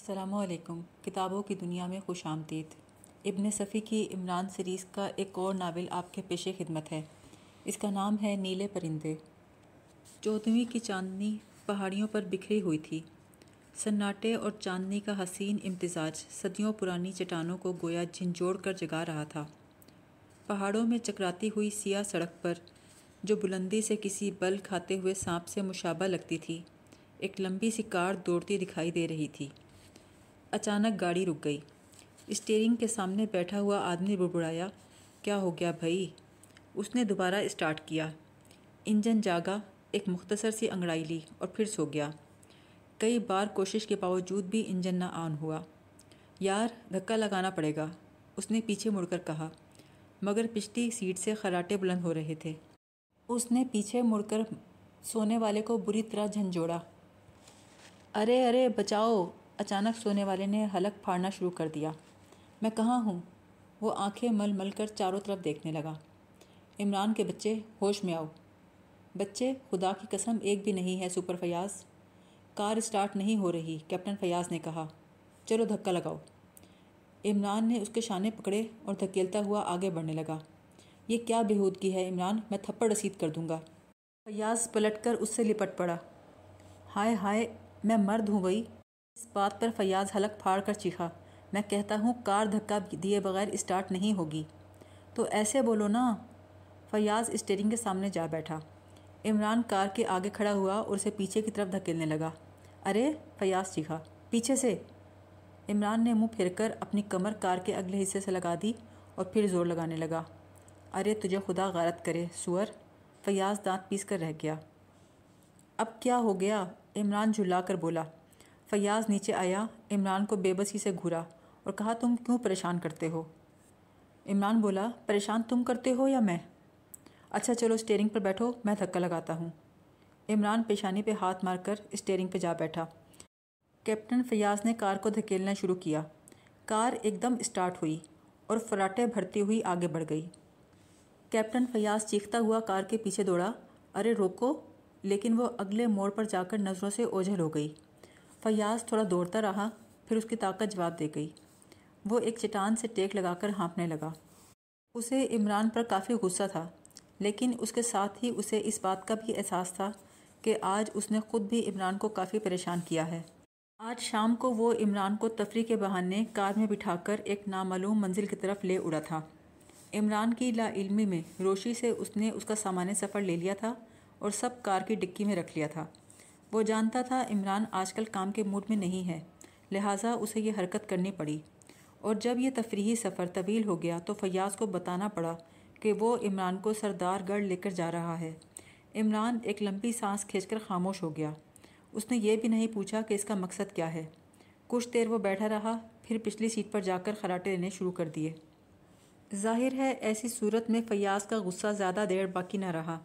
السلام علیکم۔ کتابوں کی دنیا میں خوش آمدید۔ ابن صفی کی عمران سیریز کا ایک اور ناول آپ کے پیش خدمت ہے۔ اس کا نام ہے نیلے پرندے۔ چودھویں کی چاندنی پہاڑیوں پر بکھری ہوئی تھی۔ سناٹے اور چاندنی کا حسین امتزاج صدیوں پرانی چٹانوں کو گویا جھنجھوڑ کر جگا رہا تھا۔ پہاڑوں میں چکراتی ہوئی سیاہ سڑک پر، جو بلندی سے کسی بل کھاتے ہوئے سانپ سے مشابہ لگتی تھی، ایک لمبی سی کار دوڑتی دکھائی دے رہی تھی۔ اچانک گاڑی رک گئی۔ اسٹیئرنگ کے سامنے بیٹھا ہوا آدمی بڑبڑایا، کیا ہو گیا بھائی؟ اس نے دوبارہ اسٹارٹ کیا۔ انجن جاگا، ایک مختصر سی انگڑائی لی اور پھر سو گیا۔ کئی بار کوشش کے باوجود بھی انجن نہ آن ہوا۔ یار، دھکا لگانا پڑے گا۔ اس نے پیچھے مڑ کر کہا، مگر پچھلی سیٹ سے خراٹے بلند ہو رہے تھے۔ اس نے پیچھے مڑ کر سونے والے کو بری طرح جھنجھوڑا۔ ارے ارے، بچاؤ۔ اچانک سونے والے نے حلق پھاڑنا شروع کر دیا۔ میں کہاں ہوں؟ وہ آنکھیں مل مل کر چاروں طرف دیکھنے لگا۔ عمران کے بچے، ہوش میں آؤ۔ بچے، خدا کی قسم، ایک بھی نہیں ہے سپر فیاض۔ کار اسٹارٹ نہیں ہو رہی، کیپٹن فیاض نے کہا۔ چلو دھکا لگاؤ۔ عمران نے اس کے شانے پکڑے اور دھکیلتا ہوا آگے بڑھنے لگا۔ یہ کیا بےحودگی ہے عمران، میں تھپڑ رسید کر دوں گا۔ فیاض پلٹ کر اس سے لپٹ پڑا۔ ہائے ہائے، میں مرد ہوں گئی اس بات پر فیاض حلق پھاڑ کر چیخا، میں کہتا ہوں کار دھکا دیے بغیر اسٹارٹ نہیں ہوگی۔ تو ایسے بولو نا۔ فیاض اسٹیئرنگ کے سامنے جا بیٹھا۔ عمران کار کے آگے کھڑا ہوا اور اسے پیچھے کی طرف دھکیلنے لگا۔ ارے، فیاض چیخا، پیچھے سے۔ عمران نے منہ پھر کر اپنی کمر کار کے اگلے حصے سے لگا دی اور پھر زور لگانے لگا۔ ارے، تجھے خدا غارت کرے، سور۔ فیاض دانت پیس کر رہ گیا۔ اب کیا ہو گیا؟ عمران جھلا کر بولا۔ فیاض نیچے آیا، عمران کو بے بسی سے گھورا اور کہا، تم کیوں پریشان کرتے ہو؟ عمران بولا، پریشان تم کرتے ہو یا میں؟ اچھا چلو اسٹیئرنگ پر بیٹھو، میں دھکا لگاتا ہوں. عمران پیشانی پہ ہاتھ مار کر اسٹیئرنگ پہ جا بیٹھا۔ کیپٹن فیاض نے کار کو دھکیلنا شروع کیا۔ کار ایک دم اسٹارٹ ہوئی اور فراٹے بھرتی ہوئی آگے بڑھ گئی۔ کیپٹن فیاض چیختا ہوا کار کے پیچھے دوڑا۔ ارے، روکو! لیکن وہ اگلے موڑ پر جا کر نظروں سے اوجھل ہو گئی۔ فیاض تھوڑا دوڑتا رہا، پھر اس کی طاقت جواب دے گئی۔ وہ ایک چٹان سے ٹیک لگا کر ہانپنے لگا۔ اسے عمران پر کافی غصہ تھا، لیکن اس کے ساتھ ہی اسے اس بات کا بھی احساس تھا کہ آج اس نے خود بھی عمران کو کافی پریشان کیا ہے۔ آج شام کو وہ عمران کو تفریح کے بہانے کار میں بٹھا کر ایک نامعلوم منزل کی طرف لے اڑا تھا۔ عمران کی لا علمی میں روشی سے اس نے اس کا سامان سفر لے لیا تھا اور سب کار کی ڈکی میں رکھ لیا تھا۔ وہ جانتا تھا عمران آج کل کام کے موڈ میں نہیں ہے، لہٰذا اسے یہ حرکت کرنی پڑی۔ اور جب یہ تفریحی سفر طویل ہو گیا تو فیاض کو بتانا پڑا کہ وہ عمران کو سردار گڑھ لے کر جا رہا ہے۔ عمران ایک لمبی سانس کھینچ کر خاموش ہو گیا۔ اس نے یہ بھی نہیں پوچھا کہ اس کا مقصد کیا ہے۔ کچھ دیر وہ بیٹھا رہا، پھر پچھلی سیٹ پر جا کر خراٹے لینے شروع کر دیے۔ ظاہر ہے، ایسی صورت میں فیاض کا غصہ زیادہ دیر باقی نہ رہا۔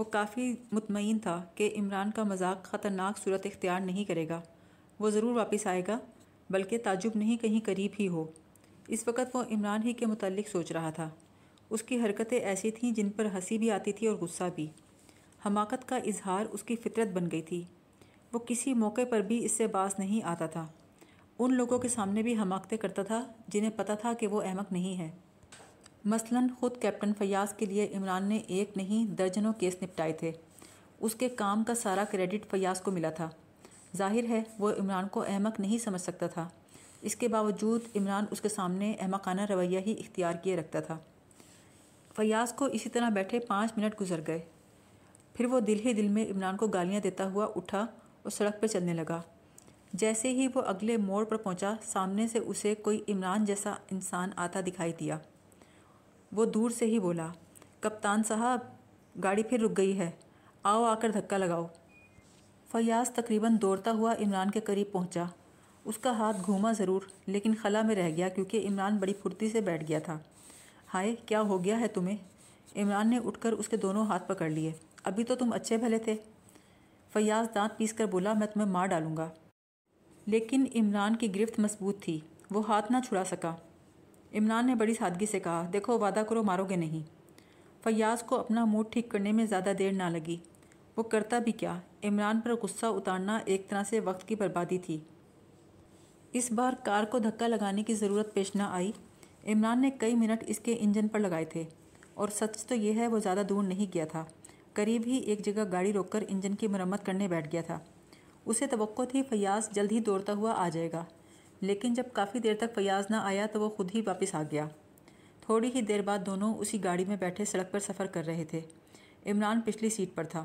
وہ کافی مطمئن تھا کہ عمران کا مذاق خطرناک صورت اختیار نہیں کرے گا۔ وہ ضرور واپس آئے گا، بلکہ تعجب نہیں کہیں قریب ہی ہو۔ اس وقت وہ عمران ہی کے متعلق سوچ رہا تھا۔ اس کی حرکتیں ایسی تھیں جن پر ہنسی بھی آتی تھی اور غصہ بھی۔ حماقت کا اظہار اس کی فطرت بن گئی تھی۔ وہ کسی موقع پر بھی اس سے باز نہیں آتا تھا۔ ان لوگوں کے سامنے بھی حماقتیں کرتا تھا جنہیں پتہ تھا کہ وہ احمق نہیں ہے۔ مثلاً خود کیپٹن فیاض کے لیے عمران نے ایک نہیں، درجنوں کیس نپٹائے تھے۔ اس کے کام کا سارا کریڈٹ فیاض کو ملا تھا۔ ظاہر ہے، وہ عمران کو احمق نہیں سمجھ سکتا تھا۔ اس کے باوجود عمران اس کے سامنے احمقانہ رویہ ہی اختیار کیے رکھتا تھا۔ فیاض کو اسی طرح بیٹھے پانچ منٹ گزر گئے۔ پھر وہ دل ہی دل میں عمران کو گالیاں دیتا ہوا اٹھا اور سڑک پہ چلنے لگا۔ جیسے ہی وہ اگلے موڑ پر پہنچا، سامنے سے اسے کوئی عمران جیسا انسان آتا دکھائی دیا۔ وہ دور سے ہی بولا، کپتان صاحب، گاڑی پھر رک گئی ہے۔ آؤ، آ کر دھکا لگاؤ۔ فیاض تقریباً دوڑتا ہوا عمران کے قریب پہنچا۔ اس کا ہاتھ گھوما ضرور، لیکن خلا میں رہ گیا کیونکہ عمران بڑی پھرتی سے بیٹھ گیا تھا۔ ہائے، کیا ہو گیا ہے تمہیں؟ عمران نے اٹھ کر اس کے دونوں ہاتھ پکڑ لیے۔ ابھی تو تم اچھے بھلے تھے۔ فیاض دانت پیس کر بولا، میں تمہیں مار ڈالوں گا۔ لیکن عمران کی گرفت مضبوط تھی، وہ ہاتھ نہ چھڑا سکا۔ عمران نے بڑی سادگی سے کہا، دیکھو، وعدہ کرو مارو گے نہیں۔ فیاض کو اپنا موڈ ٹھیک کرنے میں زیادہ دیر نہ لگی۔ وہ کرتا بھی کیا۔ عمران پر غصہ اتارنا ایک طرح سے وقت کی بربادی تھی۔ اس بار کار کو دھکا لگانے کی ضرورت پیش نہ آئی۔ عمران نے کئی منٹ اس کے انجن پر لگائے تھے۔ اور سچ تو یہ ہے، وہ زیادہ دور نہیں گیا تھا۔ قریب ہی ایک جگہ گاڑی روک کر انجن کی مرمت کرنے بیٹھ گیا تھا۔ اسے توقع تھی، فیاض جلد ہی دوڑتا ہوا آ جائے گا۔ لیکن جب کافی دیر تک فیاض نہ آیا تو وہ خود ہی واپس آ گیا۔ تھوڑی ہی دیر بعد دونوں اسی گاڑی میں بیٹھے سڑک پر سفر کر رہے تھے۔ عمران پچھلی سیٹ پر تھا۔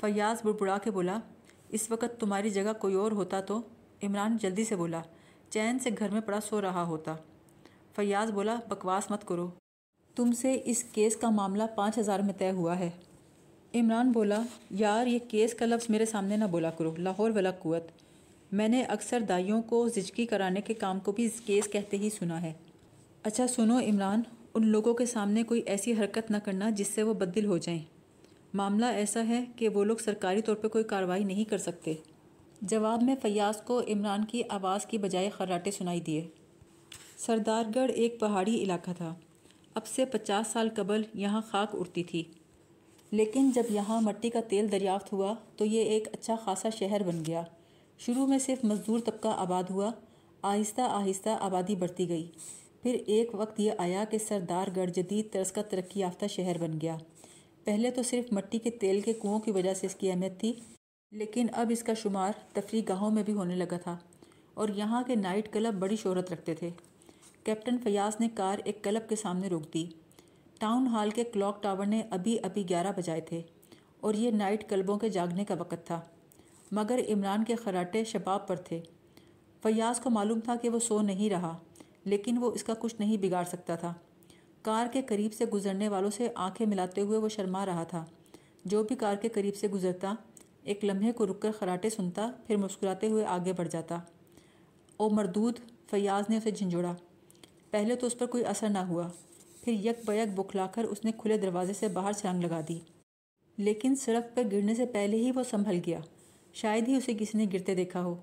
فیاض بڑبڑا کے بولا، اس وقت تمہاری جگہ کوئی اور ہوتا تو؟ عمران جلدی سے بولا، چین سے گھر میں پڑا سو رہا ہوتا۔ فیاض بولا، بکواس مت کرو۔ تم سے اس کیس کا معاملہ پانچ ہزار میں طے ہوا ہے۔ عمران بولا، یار، یہ کیس کا لفظ میرے سامنے نہ بولا کرو۔ لاہور ولا قوت۔ میں نے اکثر دائیوں کو زچگی کرانے کے کام کو بھی کیس کہتے ہی سنا ہے۔ اچھا سنو عمران، ان لوگوں کے سامنے کوئی ایسی حرکت نہ کرنا جس سے وہ بدل ہو جائیں۔ معاملہ ایسا ہے کہ وہ لوگ سرکاری طور پہ کوئی کارروائی نہیں کر سکتے۔ جواب میں فیاض کو عمران کی آواز کی بجائے خراٹے سنائی دیے۔ سردار گڑھ ایک پہاڑی علاقہ تھا۔ اب سے پچاس سال قبل یہاں خاک اڑتی تھی۔ لیکن جب یہاں مٹی کا تیل دریافت ہوا تو یہ ایک اچھا خاصا شہر بن گیا۔ شروع میں صرف مزدور طبقہ آباد ہوا، آہستہ آہستہ آبادی بڑھتی گئی۔ پھر ایک وقت یہ آیا کہ سردار گڑھ جدید طرز کا ترقی یافتہ شہر بن گیا۔ پہلے تو صرف مٹی کے تیل کے کنوؤں کی وجہ سے اس کی اہمیت تھی، لیکن اب اس کا شمار تفریح گاہوں میں بھی ہونے لگا تھا اور یہاں کے نائٹ کلب بڑی شہرت رکھتے تھے۔ کیپٹن فیاض نے کار ایک کلب کے سامنے روک دی۔ ٹاؤن ہال کے کلاک ٹاور نے ابھی ابھی گیارہ بجائے تھے اور یہ نائٹ کلبوں کے جاگنے کا وقت تھا۔ مگر عمران کے خراٹے شباب پر تھے۔ فیاض کو معلوم تھا کہ وہ سو نہیں رہا، لیکن وہ اس کا کچھ نہیں بگاڑ سکتا تھا۔ کار کے قریب سے گزرنے والوں سے آنکھیں ملاتے ہوئے وہ شرما رہا تھا۔ جو بھی کار کے قریب سے گزرتا، ایک لمحے کو رک کر خراٹے سنتا، پھر مسکراتے ہوئے آگے بڑھ جاتا۔ او مردود، فیاض نے اسے جھنجھوڑا۔ پہلے تو اس پر کوئی اثر نہ ہوا۔ پھر یک بیک بکھلا کر اس نے کھلے دروازے سے باہر چھلانگ لگا دی۔ لیکن سڑک پر گرنے سے پہلے ہی وہ سنبھل گیا۔ شاید ہی اسے کسی نے گرتے دیکھا ہو۔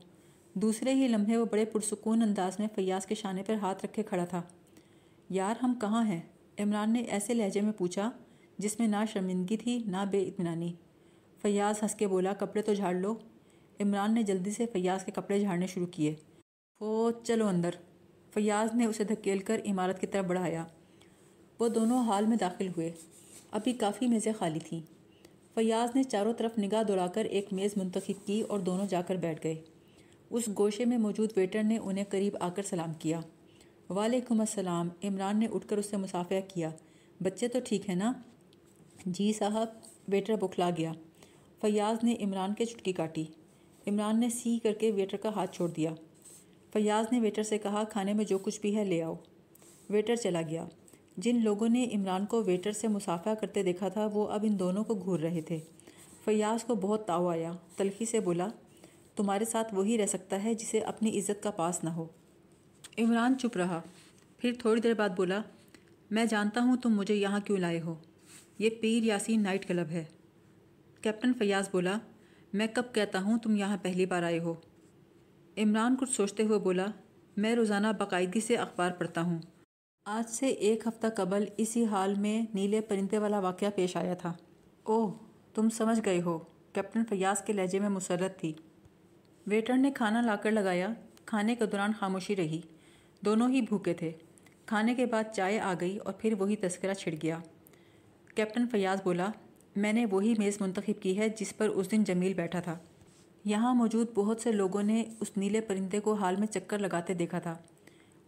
دوسرے ہی لمحے وہ بڑے پرسکون انداز میں فیاض کے شانے پر ہاتھ رکھے کھڑا تھا۔ یار ہم کہاں ہیں؟ عمران نے ایسے لہجے میں پوچھا، جس میں نہ شرمندگی تھی، نہ بے اطمینانی۔ فیاض ہنس کے بولا، کپڑے تو جھاڑ لو۔ عمران نے جلدی سے فیاض کے کپڑے جھاڑنے شروع کیے۔ وہ چلو اندر۔ فیاض نے اسے دھکیل کر عمارت کی طرف بڑھایا۔ وہ دونوں حال میں داخل ہوئے۔ ابھی کافی میزیں خالی تھیں۔ فیاض نے چاروں طرف نگاہ دوڑا کر ایک میز منتخب کی اور دونوں جا کر بیٹھ گئے۔ اس گوشے میں موجود ویٹر نے انہیں قریب آ کر سلام کیا۔ وعلیکم السلام، عمران نے اٹھ کر اس سے مسافہ کیا۔ بچے تو ٹھیک ہے نا؟ جی صاحب، ویٹر بکھلا گیا۔ فیاض نے عمران کے چٹکی کاٹی۔ عمران نے سی کر کے ویٹر کا ہاتھ چھوڑ دیا۔ فیاض نے ویٹر سے کہا، کھانے میں جو کچھ بھی ہے لے آؤ۔ ویٹر چلا گیا۔ جن لوگوں نے عمران کو ویٹر سے مسافہ کرتے دیکھا تھا، وہ اب ان دونوں کو گھور رہے تھے۔ فیاض کو بہت تاؤ آیا۔ تلخی سے بولا، تمہارے ساتھ وہی رہ سکتا ہے جسے اپنی عزت کا پاس نہ ہو۔ عمران چپ رہا۔ پھر تھوڑی دیر بعد بولا، میں جانتا ہوں تم مجھے یہاں کیوں لائے ہو۔ یہ پیر یاسین نائٹ کلب ہے۔ کیپٹن فیاض بولا، میں کب کہتا ہوں تم یہاں پہلی بار آئے ہو؟ عمران کچھ سوچتے ہوئے بولا، میں روزانہ باقاعدگی سے اخبار پڑھتا ہوں۔ آج سے ایک ہفتہ قبل اسی حال میں نیلے پرندے والا واقعہ پیش آیا تھا۔ اوہ، تم سمجھ گئے ہو، کیپٹن فیاض کے لہجے میں مسرت تھی۔ ویٹر نے کھانا لا کر لگایا۔ کھانے کے دوران خاموشی رہی۔ دونوں ہی بھوکے تھے۔ کھانے کے بعد چائے آ گئی اور پھر وہی تذکرہ چھڑ گیا۔ کیپٹن فیاض بولا، میں نے وہی میز منتخب کی ہے جس پر اس دن جمیل بیٹھا تھا۔ یہاں موجود بہت سے لوگوں نے اس نیلے پرندے کو حال میں چکر لگاتے دیکھا تھا۔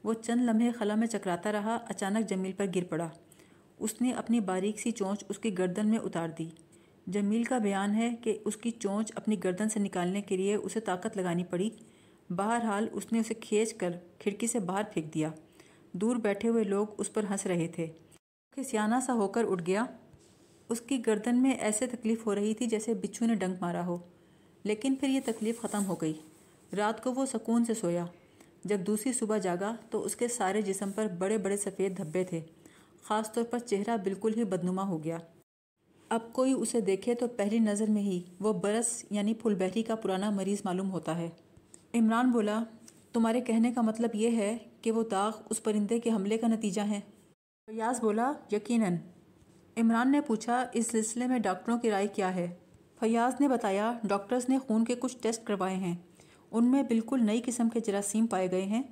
وہ چند لمحے خلا میں چکراتا رہا، اچانک جمیل پر گر پڑا۔ اس نے اپنی باریک سی چونچ اس کی گردن میں اتار دی۔ جمیل کا بیان ہے کہ اس کی چونچ اپنی گردن سے نکالنے کے لیے اسے طاقت لگانی پڑی۔ بہرحال اس نے اسے کھینچ کر کھڑکی سے باہر پھینک دیا۔ دور بیٹھے ہوئے لوگ اس پر ہنس رہے تھے۔ کھسیانہ سا ہو کر اٹھ گیا۔ اس کی گردن میں ایسے تکلیف ہو رہی تھی جیسے بچھو نے ڈنک مارا ہو۔ لیکن پھر یہ تکلیف ختم ہو گئی۔ رات کو وہ سکون سے سویا۔ جب دوسری صبح جاگا تو اس کے سارے جسم پر بڑے بڑے سفید دھبے تھے۔ خاص طور پر چہرہ بالکل ہی بدنما ہو گیا۔ اب کوئی اسے دیکھے تو پہلی نظر میں ہی وہ برس یعنی پھول بہری کا پرانا مریض معلوم ہوتا ہے۔ عمران بولا، تمہارے کہنے کا مطلب یہ ہے کہ وہ داغ، اس پرندے کے حملے کا نتیجہ ہے فیاض بولا، یقیناً۔ عمران نے پوچھا، اس سلسلے میں ڈاکٹروں کی رائے کیا ہے؟ فیاض نے بتایا، ڈاکٹرز نے خون کے کچھ ٹیسٹ کروائے ہیں۔ ان میں بالکل نئی قسم کے جراثیم پائے گئے ہیں۔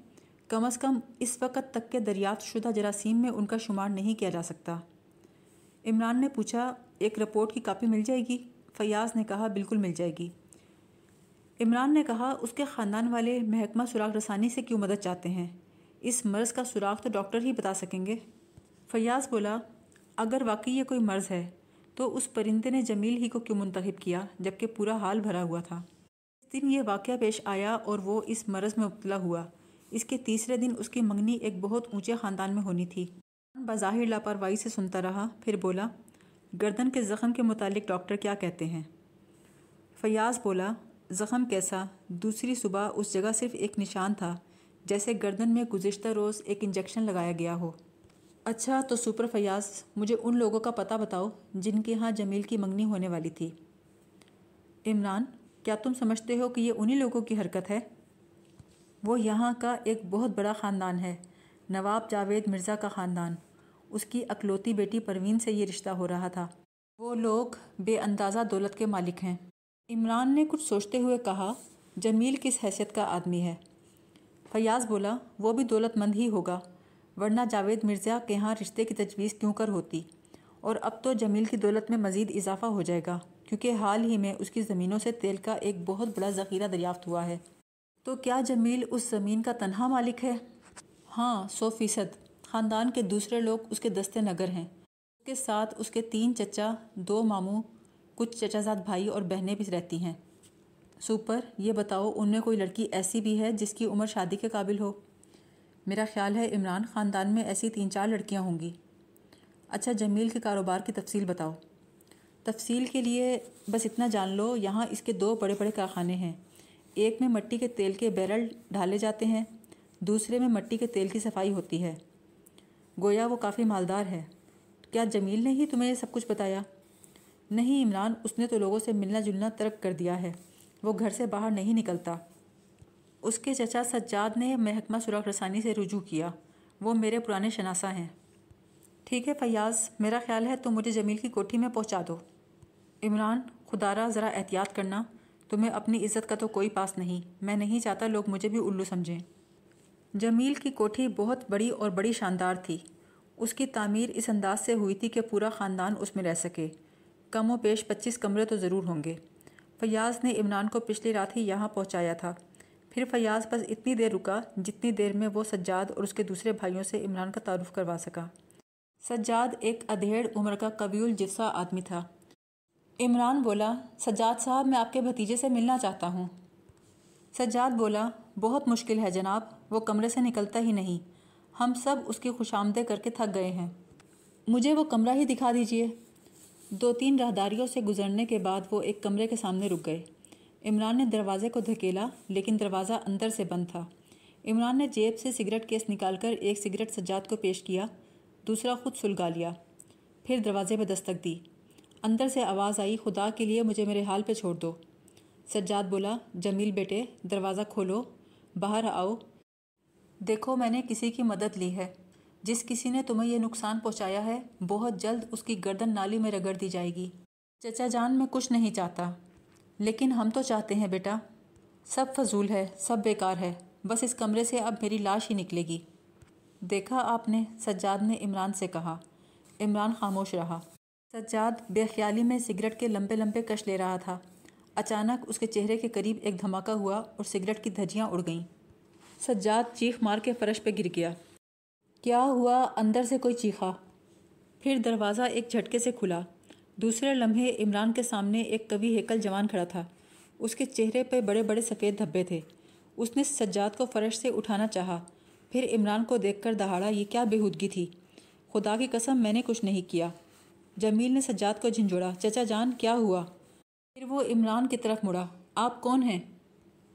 کم از کم اس وقت تک کے دریافت شدہ جراثیم میں ان کا شمار نہیں کیا جا سکتا۔ عمران نے پوچھا، ایک رپورٹ کی کاپی مل جائے گی؟ فیاض نے کہا، بالکل مل جائے گی۔ عمران نے کہا، اس کے خاندان والے محکمہ سراغ رسانی سے کیوں مدد چاہتے ہیں؟ اس مرض کا سراغ تو ڈاکٹر ہی بتا سکیں گے۔ فیاض بولا، اگر واقعی یہ کوئی مرض ہے، تو اس پرندے نے جمیل ہی کو کیوں منتخب کیا جبکہ پورا حال بھرا ہوا تھا؟ دن یہ واقعہ پیش آیا اور وہ اس مرض میں مبتلا ہوا۔ اس کے تیسرے دن اس کی منگنی ایک بہت اونچے خاندان میں ہونی تھی۔ بظاہر لاپرواہی سے سنتا رہا، پھر بولا، گردن کے زخم کے متعلق ڈاکٹر کیا کہتے ہیں؟ فیاض بولا، زخم کیسا؟ دوسری صبح اس جگہ صرف ایک نشان تھا، جیسے گردن میں گزشتہ روز ایک انجیکشن لگایا گیا ہو۔ اچھا تو سپر فیاض، مجھے ان لوگوں کا پتہ بتاؤ جن کے ہاں جمیل کی منگنی ہونے والی تھی۔ عمران کیا تم سمجھتے ہو کہ یہ انہی لوگوں کی حرکت ہے؟ وہ یہاں کا ایک بہت بڑا خاندان ہے، نواب جاوید مرزا کا خاندان۔ اس کی اکلوتی بیٹی پروین سے یہ رشتہ ہو رہا تھا۔ وہ لوگ بے اندازہ دولت کے مالک ہیں۔ عمران نے کچھ سوچتے ہوئے کہا، جمیل کس حیثیت کا آدمی ہے؟ فیاض بولا، وہ بھی دولت مند ہی ہوگا، ورنہ جاوید مرزا کے ہاں رشتے کی تجویز کیوں کر ہوتی؟ اور اب تو جمیل کی دولت میں مزید اضافہ ہو جائے گا۔ کیونکہ حال ہی میں اس کی زمینوں سے تیل کا ایک بہت بڑا ذخیرہ دریافت ہوا ہے۔ تو کیا جمیل اس زمین کا تنہا مالک ہے؟ ہاں سو فیصد۔ خاندان کے دوسرے لوگ اس کے دستے نگر ہیں۔ اس کے ساتھ اس کے تین چچا، دو ماموں، کچھ چچا زاد بھائی اور بہنیں بھی رہتی ہیں۔ سپر یہ بتاؤ، ان میں کوئی لڑکی ایسی بھی ہے جس کی عمر شادی کے قابل ہو؟ میرا خیال ہے عمران خاندان میں ایسی تین چار لڑکیاں ہوں گی۔ اچھا جمیل کے کاروبار کی تفصیل بتاؤ۔ تفصیل کے لیے بس اتنا جان لو، یہاں اس کے دو بڑے بڑے کارخانے ہیں۔ ایک میں مٹی کے تیل کے بیرل ڈھالے جاتے ہیں، دوسرے میں مٹی کے تیل کی صفائی ہوتی ہے۔ گویا وہ کافی مالدار ہے۔ کیا جمیل نے ہی تمہیں یہ سب کچھ بتایا؟ نہیں عمران، اس نے تو لوگوں سے ملنا جلنا ترک کر دیا ہے۔ وہ گھر سے باہر نہیں نکلتا۔ اس کے چچا سجاد نے محکمہ سراغ رسانی سے رجوع کیا۔ وہ میرے پرانے شناسہ ہیں۔ ٹھیک ہے فیاض، میرا خیال ہے تم مجھے جمیل کی کوٹھی میں پہنچا دو۔ عمران خدارہ ذرا احتیاط کرنا، تمہیں اپنی عزت کا تو کوئی پاس نہیں۔ میں نہیں چاہتا لوگ مجھے بھی الو سمجھیں۔ جمیل کی کوٹھی بہت بڑی اور بڑی شاندار تھی۔ اس کی تعمیر اس انداز سے ہوئی تھی کہ پورا خاندان اس میں رہ سکے۔ کم و بیش پچیس کمرے تو ضرور ہوں گے۔ فیاض نے عمران کو پچھلی رات ہی یہاں پہنچایا تھا۔ پھر فیاض بس اتنی دیر رکا جتنی دیر میں وہ سجاد اور اس کے دوسرے بھائیوں سے عمران کا تعارف کروا سکا۔ سجاد ایک ادھیڑ عمر کا قوی الجسا آدمی تھا۔ عمران بولا، سجاد صاحب، میں آپ کے بھتیجے سے ملنا چاہتا ہوں. سجاد بولا، بہت مشکل ہے جناب، وہ کمرے سے نکلتا ہی نہیں۔ ہم سب اس کی خوش آمدے کر کے تھک گئے ہیں۔ مجھے وہ کمرہ ہی دکھا دیجیے۔ دو تین راہداریوں سے گزرنے کے بعد وہ ایک کمرے کے سامنے رک گئے۔ عمران نے دروازے کو دھکیلا، لیکن دروازہ اندر سے بند تھا۔ عمران نے جیب سے سگریٹ کیس نکال کر ایک سگریٹ سجاد کو پیش کیا، دوسرا خود سلگا لیا۔ پھر دروازے پہ دستک دی۔ اندر سے آواز آئی، خدا کے لیے مجھے میرے حال پہ چھوڑ دو۔ سجاد بولا، جمیل بیٹے، دروازہ کھولو، باہر آؤ۔ دیکھو، میں نے کسی کی مدد لی ہے۔ جس کسی نے تمہیں یہ نقصان پہنچایا ہے، بہت جلد اس کی گردن نالی میں رگڑ دی جائے گی۔ چچا جان، میں کچھ نہیں چاہتا۔ لیکن ہم تو چاہتے ہیں بیٹا۔ سب فضول ہے، سب بیکار ہے۔ بس اس کمرے سے اب میری لاش ہی نکلے گی۔ دیکھا آپ نے، سجاد نے عمران سے کہا۔ عمران خاموش رہا۔ سجاد بے خیالی میں سگریٹ کے لمبے لمبے کش لے رہا تھا۔ اچانک اس کے چہرے کے قریب ایک دھماکہ ہوا اور سگریٹ کی دھجیاں اڑ گئیں۔ سجاد چیخ مار کے فرش پہ گر گیا۔ کیا ہوا؟ اندر سے کوئی چیخا۔ پھر دروازہ ایک جھٹکے سے کھلا۔ دوسرے لمحے عمران کے سامنے ایک کبھی ہیکل جوان کھڑا تھا۔ اس کے چہرے پہ بڑے بڑے سفید دھبے تھے۔ اس نے سجاد کو فرش سے اٹھانا چاہا۔ پھر عمران کو دیکھ کر دہاڑا، یہ کیا بےہودگی تھی؟ خدا کی قسم، میں نے کچھ نہیں کیا۔ جمیل نے سجاد کو جھنجھوڑا، چچا جان، کیا ہوا؟ پھر وہ عمران کی طرف مڑا۔ آپ کون ہیں؟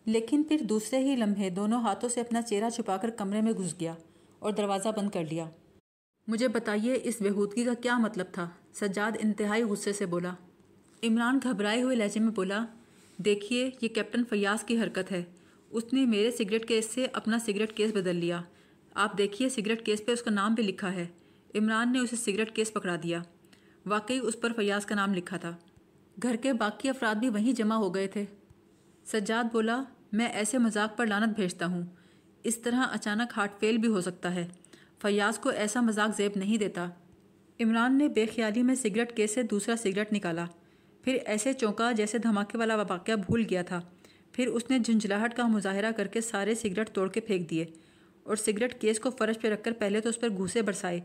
لیکن پھر دوسرے ہی لمحے دونوں ہاتھوں سے اپنا چہرہ چھپا کر کمرے میں گھس گیا اور دروازہ بند کر لیا۔ مجھے بتائیے، اس بےحودگی کا کیا مطلب تھا؟ سجاد انتہائی غصے سے بولا۔ عمران گھبرائے ہوئے لہجے میں بولا، دیکھیے، یہ کیپٹن فیاض کی حرکت ہے۔ اس نے میرے سگریٹ کیس سے اپنا سگریٹ کیس بدل لیا۔ آپ دیکھیے، سگریٹ کیس پہ اس کا نام بھی لکھا ہے۔ عمران نے اسے سگریٹ کیس پکڑا دیا۔ واقعی اس پر فیاض کا نام لکھا تھا۔ گھر کے باقی افراد بھی وہیں جمع ہو گئے تھے۔ سجاد بولا، میں ایسے مذاق پر لانت بھیجتا ہوں۔ اس طرح اچانک ہارٹ فیل بھی ہو سکتا ہے۔ فیاض کو ایسا مذاق زیب نہیں دیتا۔ عمران نے بے خیالی میں سگریٹ کیس سے دوسرا سگریٹ نکالا۔ پھر ایسے چونکا جیسے دھماکے والا واقعہ بھول گیا تھا۔ پھر اس نے جھنجھلاہٹ کا مظاہرہ کر کے سارے سگریٹ توڑ کے پھینک دیے۔ اور سگریٹ کیس کو فرش پہ رکھ کر پہلے تو اس پر گھوسے برسائے۔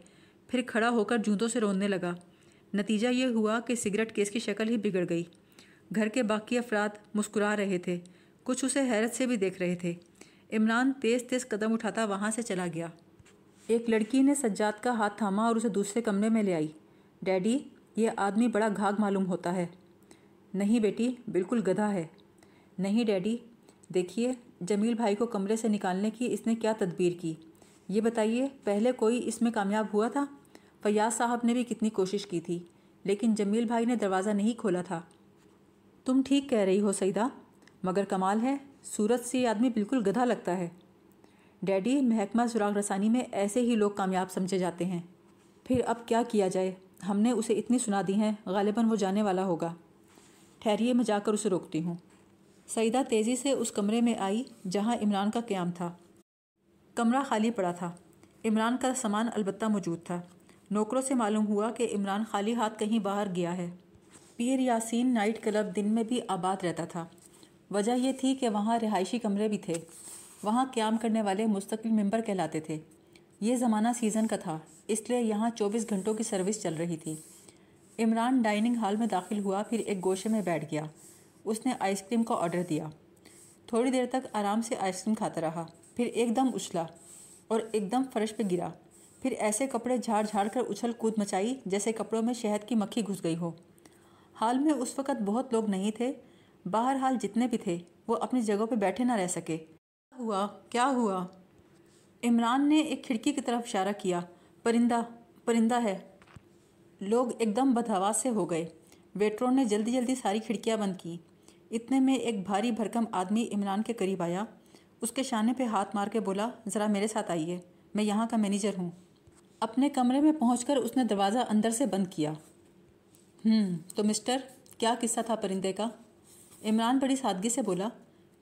پھر کھڑا ہو کر جوتوں سے رونے لگا۔ نتیجہ یہ ہوا کہ سگریٹ کیس کی شکل ہی بگڑ گئی۔ گھر کے باقی افراد مسکرا رہے تھے۔ کچھ اسے حیرت سے بھی دیکھ رہے تھے۔ عمران تیز تیز قدم اٹھاتا وہاں سے چلا گیا۔ ایک لڑکی نے سجاد کا ہاتھ تھاما اور اسے دوسرے کمرے میں لے آئی۔ ڈیڈی، یہ آدمی بڑا گھاگ معلوم ہوتا ہے۔ نہیں بیٹی، بالکل گدھا ہے۔ نہیں ڈیڈی، دیکھیے، جمیل بھائی کو کمرے سے نکالنے کی اس نے کیا تدبیر کی؟ یہ بتائیے، پہلے کوئی اس میں کامیاب ہوا تھا؟ فیاض صاحب نے بھی کتنی کوشش کی تھی، لیکن جمیل بھائی نے دروازہ نہیں کھولا تھا۔ تم ٹھیک کہہ رہی ہو سیدہ، مگر کمال ہے، صورت سے یہ آدمی بالکل گدھا لگتا ہے۔ ڈیڈی، محکمہ سراغ رسانی میں ایسے ہی لوگ کامیاب سمجھے جاتے ہیں۔ پھر اب کیا کیا جائے؟ ہم نے اسے اتنی سنا دی ہیں، غالباً وہ جانے والا ہوگا۔ ٹھہریے، میں جا کر اسے روکتی ہوں۔ سعیدہ تیزی سے اس کمرے میں آئی، جہاں عمران کا قیام تھا۔ کمرہ خالی پڑا تھا۔ عمران کا سامان البتہ موجود تھا۔ نوکروں سے معلوم ہوا کہ عمران خالی ہاتھ کہیں باہر گیا ہے۔ پیر یاسین نائٹ کلب دن میں بھی آباد رہتا تھا۔ وجہ یہ تھی کہ وہاں رہائشی کمرے بھی تھے۔ وہاں قیام کرنے والے مستقل ممبر کہلاتے تھے۔ یہ زمانہ سیزن کا تھا، اس لیے یہاں چوبیس گھنٹوں کی سروس چل رہی تھی۔ عمران ڈائننگ ہال میں داخل ہوا، پھر ایک گوشے میں بیٹھ گیا۔ اس نے آئس کریم کا آرڈر دیا۔ تھوڑی دیر تک آرام سے آئس کریم کھاتا رہا، پھر ایک دم اچھلا اور ایک دم فرش پہ گرا۔ پھر ایسے کپڑے جھاڑ جھاڑ کر اچھل کود مچائی جیسے کپڑوں میں شہد کی مکھی گھس گئی ہو۔ حال میں اس وقت بہت لوگ نہیں تھے۔ باہر حال جتنے بھی تھے، وہ اپنی جگہوں پہ بیٹھے نہ رہ سکے۔ کیا ہوا؟ کیا ہوا؟ عمران نے ایک کھڑکی کی طرف اشارہ کیا۔ پرندہ پرندہ ہے۔ لوگ ایک دم بدہواس سے ہو گئے۔ ویٹروں نے جلدی جلدی ساری کھڑکیاں بند کی اتنے میں ایک بھاری بھرکم آدمی عمران کے قریب آیا۔ اس کے شانے پہ ہاتھ مار کے بولا، ذرا میرے ساتھ آئیے۔ میں یہاں کا مینیجر ہوں۔ اپنے کمرے میں پہنچ کر اس نے دروازہ اندر سے بند کیا۔ ہم تو مسٹر، کیا قصہ تھا پرندے کا؟ عمران بڑی سادگی سے بولا،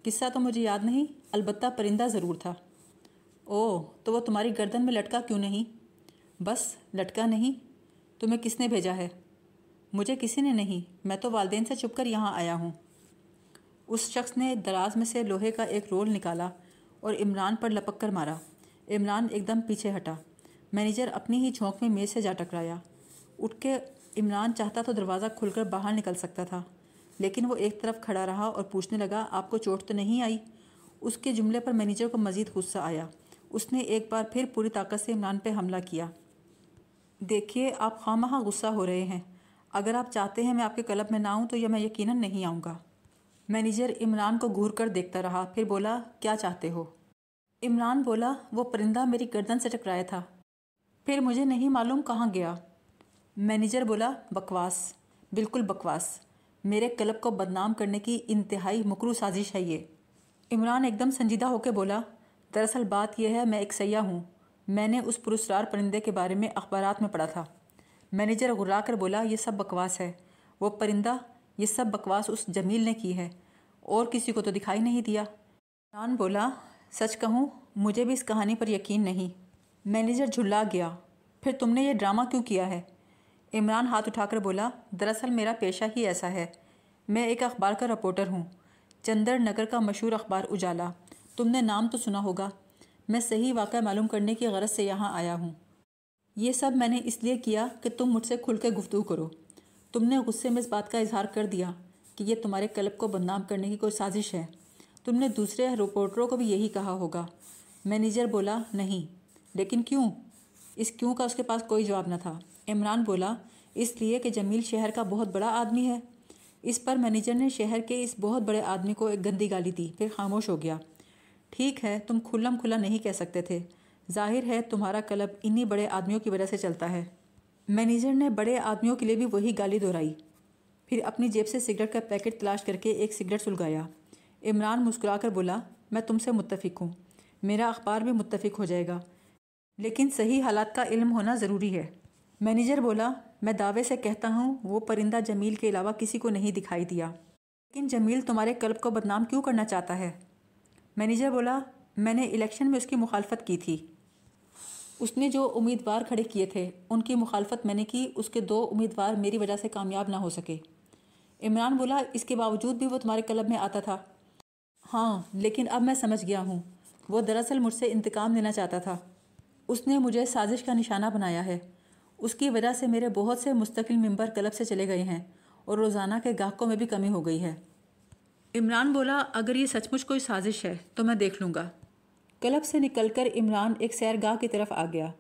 قصہ تو مجھے یاد نہیں، البتہ پرندہ ضرور تھا۔ او تو وہ تمہاری گردن میں لٹکا کیوں نہیں؟ بس، لٹکا نہیں۔ تمہیں کس نے بھیجا ہے؟ مجھے کسی نے نہیں، میں تو والدین سے چھپ کر یہاں آیا ہوں۔ اس شخص نے دراز میں سے لوہے کا ایک رول نکالا اور عمران پر لپک کر مارا۔ عمران ایک دم پیچھے ہٹا۔ مینیجر اپنی ہی جھونک میں میز سے جا ٹکرایا۔ اٹھ کے عمران چاہتا تو دروازہ کھل کر باہر نکل سکتا تھا، لیکن وہ ایک طرف کھڑا رہا اور پوچھنے لگا، آپ کو چوٹ تو نہیں آئی؟ اس کے جملے پر مینیجر کو مزید غصہ آیا۔ اس نے ایک بار پھر پوری طاقت سے عمران پہ حملہ کیا۔ دیکھیے، آپ خواہ غصہ ہو رہے ہیں۔ اگر آپ چاہتے ہیں میں آپ کے کلب میں نہ آؤں تو یہ میں یقیناً نہیں آؤں گا۔ مینیجر عمران کو گھور کر دیکھتا رہا، پھر بولا، کیا چاہتے ہو؟ عمران بولا، وہ پرندہ میری گردن سے ٹکرایا تھا۔ پھر مجھے نہیں معلوم کہاں گیا۔ مینیجر بولا، بکواس، بالکل بکواس۔ میرے کلب کو بدنام کرنے کی انتہائی مکرو سازش ہے یہ۔ عمران ایک دم سنجیدہ ہو کے بولا، دراصل بات یہ ہے، میں ایک سیاح ہوں۔ میں نے اس پرسرار پرندے کے بارے میں اخبارات میں پڑھا تھا۔ مینیجر غرا کر بولا، یہ سب بکواس ہے۔ وہ پرندہ، یہ سب بکواس اس جمیل نے کی ہے۔ اور کسی کو تو دکھائی نہیں دیا۔ عمران بولا، سچ کہوں، مجھے بھی اس کہانی پر یقین نہیں۔ مینیجر جھلا گیا۔ پھر تم نے یہ ڈرامہ کیوں کیا ہے؟ عمران ہاتھ اٹھا کر بولا، دراصل میرا پیشہ ہی ایسا ہے۔ میں ایک اخبار کا رپورٹر ہوں۔ چندر نگر کا مشہور اخبار اجالا۔ تم نے نام تو سنا ہوگا۔ میں صحیح واقعہ معلوم کرنے کی غرض سے یہاں آیا ہوں۔ یہ سب میں نے اس لیے کیا کہ تم مجھ سے کھل کے گفتگو کرو۔ تم نے غصے میں اس بات کا اظہار کر دیا کہ یہ تمہارے کلب کو بدنام کرنے کی کوئی سازش ہے۔ تم نے دوسرے رپورٹروں کو بھی یہی کہا ہوگا۔ مینیجر بولا، نہیں لیکن کیوں؟ اس کیوں کا اس کے پاس کوئی جواب نہ تھا۔ عمران بولا، اس لیے کہ جمیل شہر کا بہت بڑا آدمی ہے۔ اس پر مینیجر نے شہر کے اس بہت بڑے آدمی کو ایک گندی گالی دی، پھر خاموش ہو گیا۔ ٹھیک ہے، تم کھلم کھلا نہیں کہہ سکتے تھے۔ ظاہر ہے، تمہارا کلب انہی بڑے آدمیوں کی وجہ سے چلتا ہے۔ مینیجر نے بڑے آدمیوں کے لیے بھی وہی گالی دہرائی۔ پھر اپنی جیب سے سگریٹ کا پیکٹ تلاش کر کے ایک سگریٹ سلگایا۔ عمران مسکرا کر بولا، میں تم سے متفق ہوں۔ میرا اخبار بھی متفق ہو جائے گا۔ لیکن صحیح حالات کا علم ہونا ضروری ہے۔ مینیجر بولا، میں دعوے سے کہتا ہوں، وہ پرندہ جمیل کے علاوہ کسی کو نہیں دکھائی دیا۔ لیکن جمیل تمہارے کلب کو بدنام کیوں کرنا چاہتا ہے؟ مینیجر بولا، میں نے الیکشن میں اس کی مخالفت کی تھی۔ اس نے جو امیدوار کھڑے کیے تھے، ان کی مخالفت میں نے کی، اس کے دو امیدوار میری وجہ سے کامیاب نہ ہو سکے۔ عمران بولا، اس کے باوجود بھی وہ تمہارے کلب میں آتا تھا۔ ہاں لیکن اب میں سمجھ گیا ہوں۔ وہ دراصل مجھ سے انتقام لینا چاہتا تھا۔ اس نے مجھے سازش کا نشانہ بنایا ہے۔ اس کی وجہ سے میرے بہت سے مستقل ممبر کلب سے چلے گئے ہیں اور روزانہ کے گاہکوں میں بھی کمی ہو گئی ہے۔ عمران بولا اگر یہ سچ مچ کوئی سازش ہے تو میں دیکھ لوں گا۔ کلب سے نکل کر عمران ایک سیر گاہ کی طرف آ گیا۔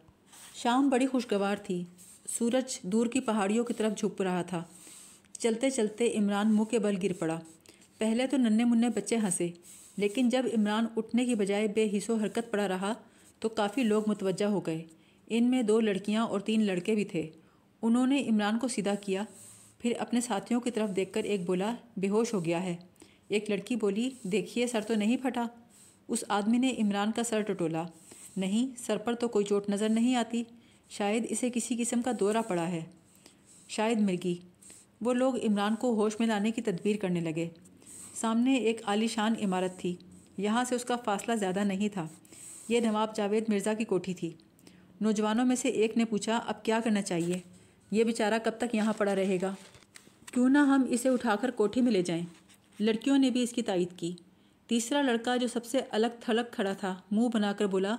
شام بڑی خوشگوار تھی۔ سورج دور کی پہاڑیوں کی طرف جھک رہا تھا۔ چلتے چلتے عمران منہ کے بل گر پڑا۔ پہلے تو ننے منع بچے ہنسے لیکن جب عمران اٹھنے کی بجائے بے حص و حرکت پڑا رہا تو کافی لوگ متوجہ ہو گئے۔ ان میں دو لڑکیاں اور تین لڑکے بھی تھے۔ انہوں نے عمران کو سیدھا کیا، پھر اپنے ساتھیوں کی طرف دیکھ کر ایک بولا، بے ہوش ہو گیا ہے۔ ایک لڑکی بولی، دیکھیے، سر تو نہیں پھٹا۔ اس آدمی نے عمران کا سر ٹٹولا۔ نہیں، سر پر تو کوئی چوٹ نظر نہیں آتی۔ شاید اسے کسی قسم کا دورہ پڑا ہے۔ شاید مرگی۔ وہ لوگ عمران کو ہوش میں لانے کی تدبیر کرنے لگے۔ سامنے ایک عالی شان عمارت تھی۔ یہاں سے اس کا فاصلہ زیادہ نہیں تھا۔ یہ نواب جاوید مرزا کی کوٹھی تھی۔ نوجوانوں میں سے ایک نے پوچھا، اب کیا کرنا چاہیے؟ یہ بیچارہ کب تک یہاں پڑا رہے گا؟ کیوں نہ ہم اسے اٹھا کر کوٹھی میں لے جائیں۔ لڑکیوں نے بھی اس کی تائید کی۔ تیسرا لڑکا جو سب سے الگ تھلگ کھڑا تھا، منہ بنا کر بولا،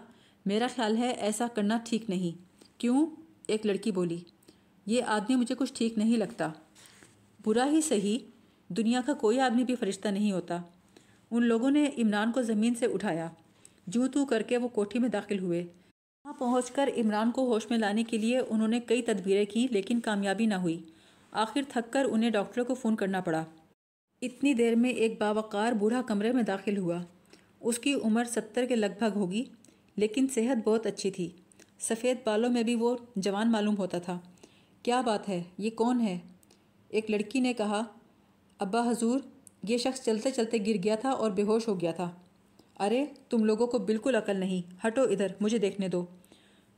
میرا خیال ہے ایسا کرنا ٹھیک نہیں۔ کیوں؟ ایک لڑکی بولی، یہ آدمی مجھے کچھ ٹھیک نہیں لگتا۔ برا ہی صحیح، دنیا کا کوئی آدمی بھی فرشتہ نہیں ہوتا۔ ان لوگوں نے عمران کو زمین سے اٹھایا۔ جو تو کر کے وہ کوٹھی میں داخل ہوئے۔ وہاں پہنچ کر عمران کو ہوش میں لانے کے لیے انہوں نے کئی تدبیریں کی لیکن کامیابی نہ ہوئی۔ آخر تھک کر انہیں ڈاکٹر کو فون کرنا پڑا۔ اتنی دیر میں ایک باوقار بوڑھا کمرے میں داخل ہوا۔ اس کی عمر ستر کے لگ بھگ ہوگی، لیکن صحت بہت اچھی تھی۔ سفید بالوں میں بھی وہ جوان معلوم ہوتا تھا۔ کیا بات ہے؟ یہ کون ہے؟ ایک لڑکی نے کہا، ابا حضور، یہ شخص چلتے چلتے گر گیا تھا اور بے ہوش ہو گیا تھا۔ ارے، تم لوگوں کو بالکل عقل نہیں۔ ہٹو ادھر، مجھے دیکھنے دو۔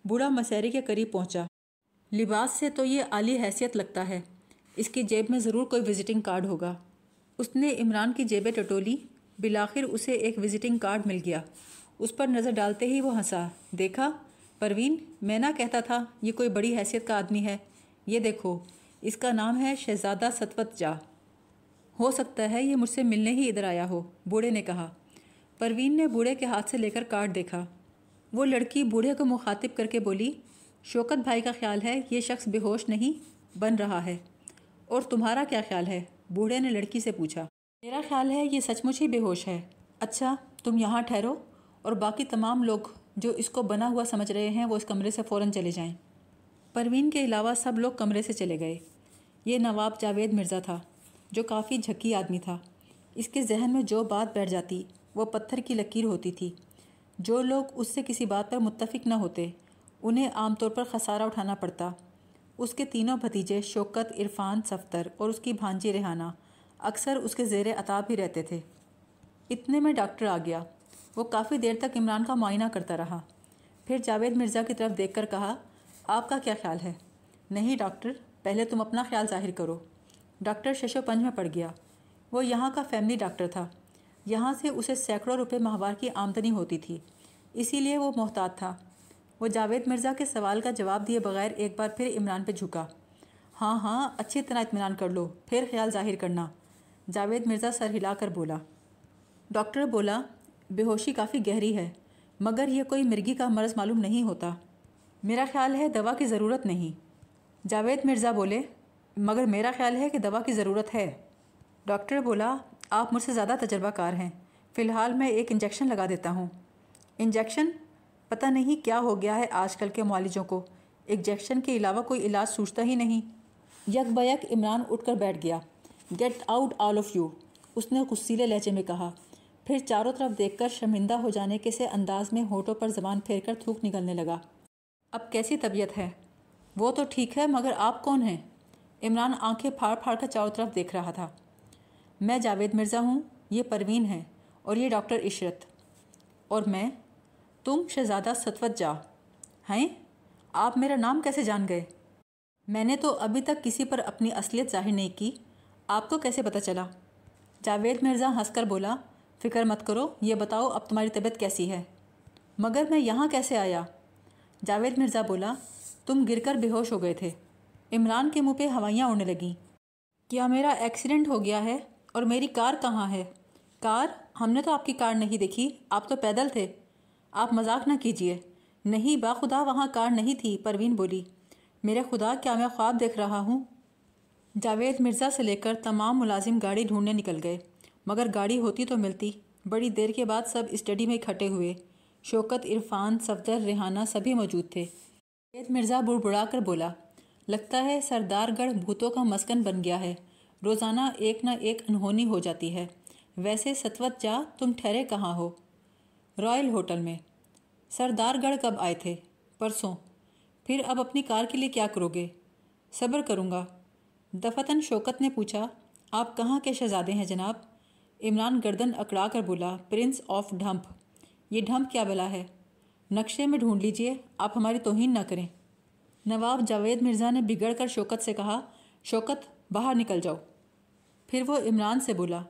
بوڑھا مسیری کے قریب پہنچا۔ لباس سے تو یہ عالی حیثیت لگتا ہے۔ اس کی جیب میں ضرور کوئی وزٹنگ کارڈ ہوگا۔ اس نے عمران کی جیبیں ٹٹولی۔ بلاخر اسے ایک وزٹنگ کارڈ مل گیا۔ اس پر نظر ڈالتے ہی وہ ہنسا۔ دیکھا؟ پروین، میں نہ کہتا تھا، یہ کوئی بڑی حیثیت کا آدمی ہے۔ یہ دیکھو، اس کا نام ہے شہزادہ ستوت جا۔ ہو سکتا ہے یہ مجھ سے ملنے ہی ادھر آیا ہو، بوڑھے نے کہا۔ پروین نے بوڑھے کے ہاتھ سے لے کر کارڈ دیکھا۔ وہ لڑکی بوڑھے کو مخاطب کر کے بولی، شوکت بھائی کا خیال ہے یہ شخص بے ہوش نہیں بن رہا ہے۔ اور تمہارا کیا خیال ہے؟ بوڑھے نے لڑکی سے پوچھا۔ میرا خیال ہے یہ سچ مچ ہی بے ہوش ہے۔ اچھا تم یہاں ٹھہرو اور باقی تمام لوگ جو اس کو بنا ہوا سمجھ رہے ہیں وہ اس کمرے سے فوراً چلے جائیں۔ پروین کے علاوہ سب لوگ کمرے سے چلے گئے۔ یہ نواب جاوید مرزا تھا، جو کافی جھکی آدمی تھا۔ اس کے ذہن میں جو بات بیٹھ جاتی وہ پتھر کی لکیر ہوتی تھی۔ جو لوگ اس سے کسی بات پر متفق نہ ہوتے، انہیں عام طور پر خسارہ اٹھانا پڑتا۔ اس کے تینوں بھتیجے شوکت، عرفان، صفتر اور اس کی بھانجی ریحانہ، اکثر اس کے زیر عطاب ہی رہتے تھے۔ اتنے میں ڈاکٹر آ گیا۔ وہ کافی دیر تک عمران کا معائنہ کرتا رہا۔ پھر جاوید مرزا کی طرف دیکھ کر کہا، آپ کا کیا خیال ہے؟ نہیں ڈاکٹر، پہلے تم اپنا خیال ظاہر کرو۔ ڈاکٹر ششو پنج میں پڑ گیا۔ وہ یہاں کا فیملی ڈاکٹر تھا۔ یہاں سے اسے سینکڑوں روپے ماہوار کی آمدنی ہوتی تھی۔ اسی لیے وہ محتاط تھا۔ وہ جاوید مرزا کے سوال کا جواب دیے بغیر ایک بار پھر عمران پہ جھکا۔ ہاں ہاں اچھی طرح اطمینان کر لو، پھر خیال ظاہر کرنا۔ جاوید مرزا سر ہلا کر بولا۔ ڈاکٹر بولا، بے ہوشی کافی گہری ہے، مگر یہ کوئی مرگی کا مرض معلوم نہیں ہوتا۔ میرا خیال ہے دوا کی ضرورت نہیں۔ جاوید مرزا بولے، مگر میرا خیال ہے کہ دوا کی ضرورت ہے۔ ڈاکٹر بولا آپ مجھ سے زیادہ تجربہ کار ہیں۔ فی الحال میں ایک انجیکشن لگا دیتا ہوں۔ انجیکشن؟ پتہ نہیں کیا ہو گیا ہے آج کل کے معالجوں کو۔ انجیکشن کے علاوہ کوئی علاج سوچتا ہی نہیں۔ یک بیک عمران اٹھ کر بیٹھ گیا۔ Get out all of you. اس نے غصیلے لہجے میں کہا۔ پھر چاروں طرف دیکھ کر شرمندہ ہو جانے کے سے انداز میں ہونٹوں پر زبان پھیر کر تھوک نکلنے لگا۔ اب کیسی طبیعت ہے؟ وہ تو ٹھیک ہے مگر آپ کون ہیں؟ عمران آنکھیں پھاڑ پھاڑ کر چاروں طرف دیکھ رہا تھا۔ میں جاوید مرزا ہوں، یہ پروین ہے اور یہ ڈاکٹر عشرت۔ اور میں، تم شہزادہ ستوت جا۔ ہیں؟ آپ میرا نام کیسے جان گئے؟ میں نے تو ابھی تک کسی پر اپنی اصلیت ظاہر نہیں کی۔ آپ کو کیسے پتہ چلا؟ جاوید مرزا ہنس کر بولا، فکر مت کرو، یہ بتاؤ اب تمہاری طبیعت کیسی ہے۔ مگر میں یہاں کیسے آیا؟ جاوید مرزا بولا، تم گر کر بے ہوش ہو گئے تھے۔ عمران کے منہ پہ ہوائیاں اڑنے لگیں۔ کیا میرا ایکسیڈنٹ ہو گیا ہے؟ اور میری کار کہاں ہے؟ کار؟ ہم نے تو آپ کی کار نہیں دیکھی، آپ تو پیدل تھے۔ آپ مذاق نہ کیجیے نہیں با خدا، وہاں کار نہیں تھی، پروین بولی۔ میرے خدا، کیا میں خواب دیکھ رہا ہوں؟ جاوید مرزا سے لے کر تمام ملازم گاڑی ڈھونڈنے نکل گئے۔ مگر گاڑی ہوتی تو ملتی۔ بڑی دیر کے بعد سب اسٹڈی میں اکٹھے ہوئے۔ شوکت، عرفان، صفدر، ریحانہ سبھی موجود تھے۔ جاوید مرزا بڑ بڑا کر بولا، لگتا ہے سردار گڑھ بھوتوں کا مسکن بن گیا ہے۔ روزانہ ایک نہ ایک انہونی ہو جاتی ہے۔ ویسے ستوت جا، تم ٹھہرے کہاں ہو؟ رائل ہوٹل میں۔ سردار گڑھ کب آئے تھے؟ پرسوں۔ پھر اب اپنی کار کے لیے کیا کرو گے؟ صبر کروں گا۔ دفتن شوکت نے پوچھا، آپ کہاں کے شہزادے ہیں جناب؟ عمران گردن اکڑا کر بولا، پرنس آف ڈھمپ۔ یہ ڈھمپ کیا بلا ہے؟ نقشے میں ڈھونڈ لیجیے، آپ ہماری توہین نہ کریں۔ نواب جاوید مرزا نے بگڑ کر شوکت سے کہا، شوکت، باہر نکل جاؤ۔ پھر وہ عمران سے بولا،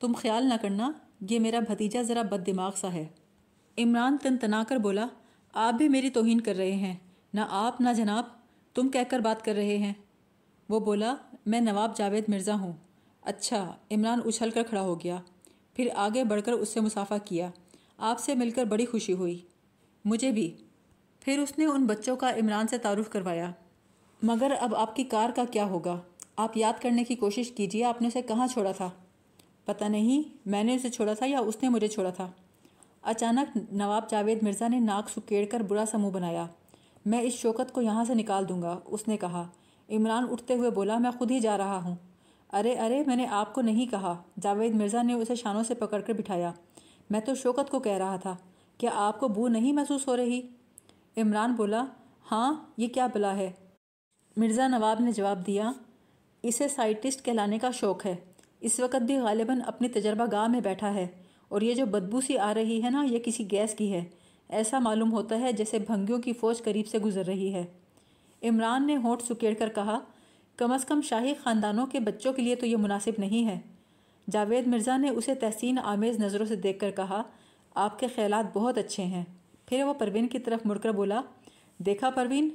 تم خیال نہ کرنا، یہ میرا بھتیجا ذرا بد دماغ سا ہے۔ عمران تن تنا کر بولا، آپ بھی میری توہین کر رہے ہیں، نہ آپ نہ جناب، تم کہہ کر بات کر رہے ہیں۔ وہ بولا، میں نواب جاوید مرزا ہوں۔ اچھا عمران اچھل کر کھڑا ہو گیا۔ پھر آگے بڑھ کر اس سے مسافہ کیا۔ آپ سے مل کر بڑی خوشی ہوئی۔ مجھے بھی۔ پھر اس نے ان بچوں کا عمران سے تعارف کروایا۔ مگر اب آپ کی کار کا کیا ہوگا؟ آپ یاد کرنے کی کوشش کیجیے آپ نے اسے کہاں چھوڑا تھا؟ پتہ نہیں میں نے اسے چھوڑا تھا یا اس نے مجھے چھوڑا تھا۔ اچانک نواب جاوید مرزا نے ناک سکیڑ کر برا سمو بنایا۔ میں اس شوکت کو یہاں سے نکال دوں گا، اس نے کہا۔ عمران اٹھتے ہوئے بولا، میں خود ہی جا رہا ہوں۔ ارے ارے، میں نے آپ کو نہیں کہا۔ جاوید مرزا نے اسے شانوں سے پکڑ کر بٹھایا۔ میں تو شوکت کو کہہ رہا تھا۔ کیا آپ کو بو نہیں محسوس ہو رہی؟ عمران بولا ہاں یہ کیا بلا ہے؟ مرزا نواب نے جواب دیا اسے سائٹسٹ کہلانے کا شوق ہے۔ اس وقت بھی غالباً اپنی تجربہ گاہ میں بیٹھا ہے اور یہ جو بدبو سی آ رہی ہے نا، یہ کسی گیس کی ہے۔ ایسا معلوم ہوتا ہے جیسے بھنگیوں کی فوج قریب سے گزر رہی ہے۔ عمران نے ہونٹ سکیڑ کر کہا، کم از کم شاہی خاندانوں کے بچوں کے لیے تو یہ مناسب نہیں ہے۔ جاوید مرزا نے اسے تحسین آمیز نظروں سے دیکھ کر کہا، آپ کے خیالات بہت اچھے ہیں۔ پھر وہ پروین کی طرف مڑ کر بولا، دیکھا پروین،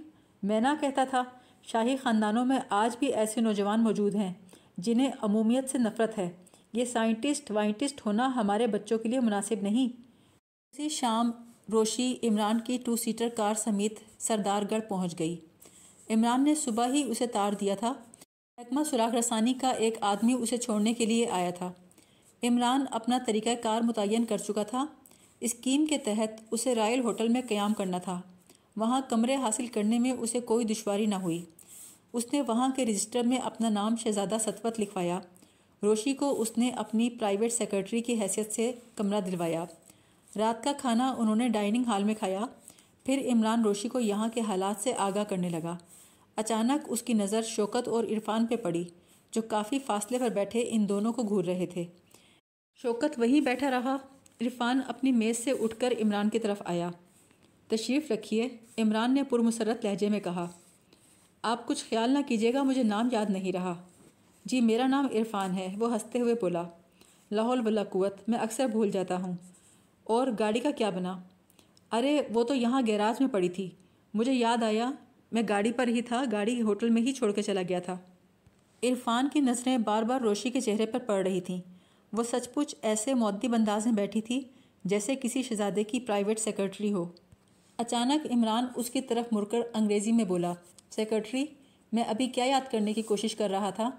میں نہ کہتا تھا۔ شاہی خاندانوں میں آج بھی ایسے نوجوان موجود ہیں جنہیں عمومیت سے نفرت ہے۔ یہ سائنٹسٹ، وائنٹسٹ ہونا ہمارے بچوں کے لیے مناسب نہیں۔ اسی شام روشی عمران کی ٹو سیٹر کار سمیت سردار گڑھ پہنچ گئی۔ عمران نے صبح ہی اسے تار دیا تھا۔ محکمہ سراغ رسانی کا ایک آدمی اسے چھوڑنے کے لیے آیا تھا۔ عمران اپنا طریقہ کار متعین کر چکا تھا۔ اسکیم کے تحت اسے رائل ہوٹل میں قیام کرنا تھا۔ وہاں کمرے حاصل کرنے میں اسے کوئی دشواری نہ ہوئی۔ اس نے وہاں کے رجسٹر میں اپنا نام شہزادہ ستوت لکھوایا۔ روشی کو اس نے اپنی پرائیویٹ سیکرٹری کی حیثیت سے کمرہ دلوایا۔ رات کا کھانا انہوں نے ڈائننگ ہال میں کھایا۔ پھر عمران روشی کو یہاں کے حالات سے آگاہ کرنے لگا۔ اچانک اس کی نظر شوکت اور عرفان پہ پڑی، جو کافی فاصلے پر بیٹھے ان دونوں کو گھور رہے تھے۔ شوکت وہیں بیٹھا رہا۔ عرفان اپنی میز سے اٹھ کر عمران کی طرف آیا۔ تشریف رکھیے۔ عمران نے پرمسرت لہجے میں کہا، آپ کچھ خیال نہ کیجیے گا، مجھے نام یاد نہیں رہا۔ جی میرا نام عرفان ہے، وہ ہنستے ہوئے بولا، لاہور ولا قوت، میں اکثر بھول جاتا ہوں۔ اور گاڑی کا کیا بنا؟ ارے، وہ تو یہاں گیراج میں پڑی تھی۔ مجھے یاد آیا، میں گاڑی پر ہی تھا، گاڑی ہوٹل میں ہی چھوڑ کے چلا گیا تھا۔ عرفان کی نظریں بار بار روشی کے چہرے پر پڑ رہی تھیں۔ وہ سچ پچ ایسے معدب انداز میں بیٹھی تھی جیسے کسی شہزادے کی پرائیویٹ سیکرٹری ہو۔ اچانک عمران اس کی طرف مڑ کر انگریزی میں بولا، سیکرٹری، میں ابھی کیا یاد کرنے کی کوشش کر رہا تھا؟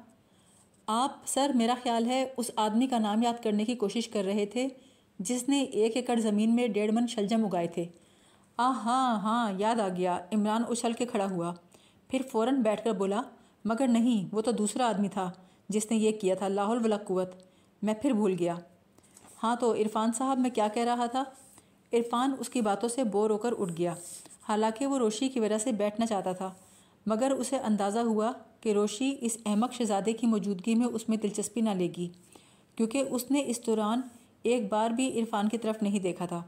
آپ، سر، میرا خیال ہے اس آدمی کا نام یاد کرنے کی کوشش کر رہے تھے جس نے ایک ایکڑ زمین میں ڈیڑھ من شلجم اگائے تھے۔ آ ہاں ہاں یاد آ گیا۔ عمران اچھل کے کھڑا ہوا۔ پھر فوراً بیٹھ کر بولا، مگر نہیں، وہ تو دوسرا آدمی تھا جس نے یہ کیا تھا، لاہور ولا قوت میں پھر بھول گیا۔ ہاں تو عرفان صاحب، میں کیا کہہ رہا تھا؟ عرفان اس کی باتوں سے بور ہو کر اٹھ گیا۔ حالانکہ وہ روشی کی وجہ سے بیٹھنا چاہتا تھا، مگر اسے اندازہ ہوا کہ روشی اس احمق شہزادے کی موجودگی میں اس میں دلچسپی نہ لے گی، کیونکہ اس نے اس دوران ایک بار بھی عرفان کی طرف نہیں دیکھا تھا۔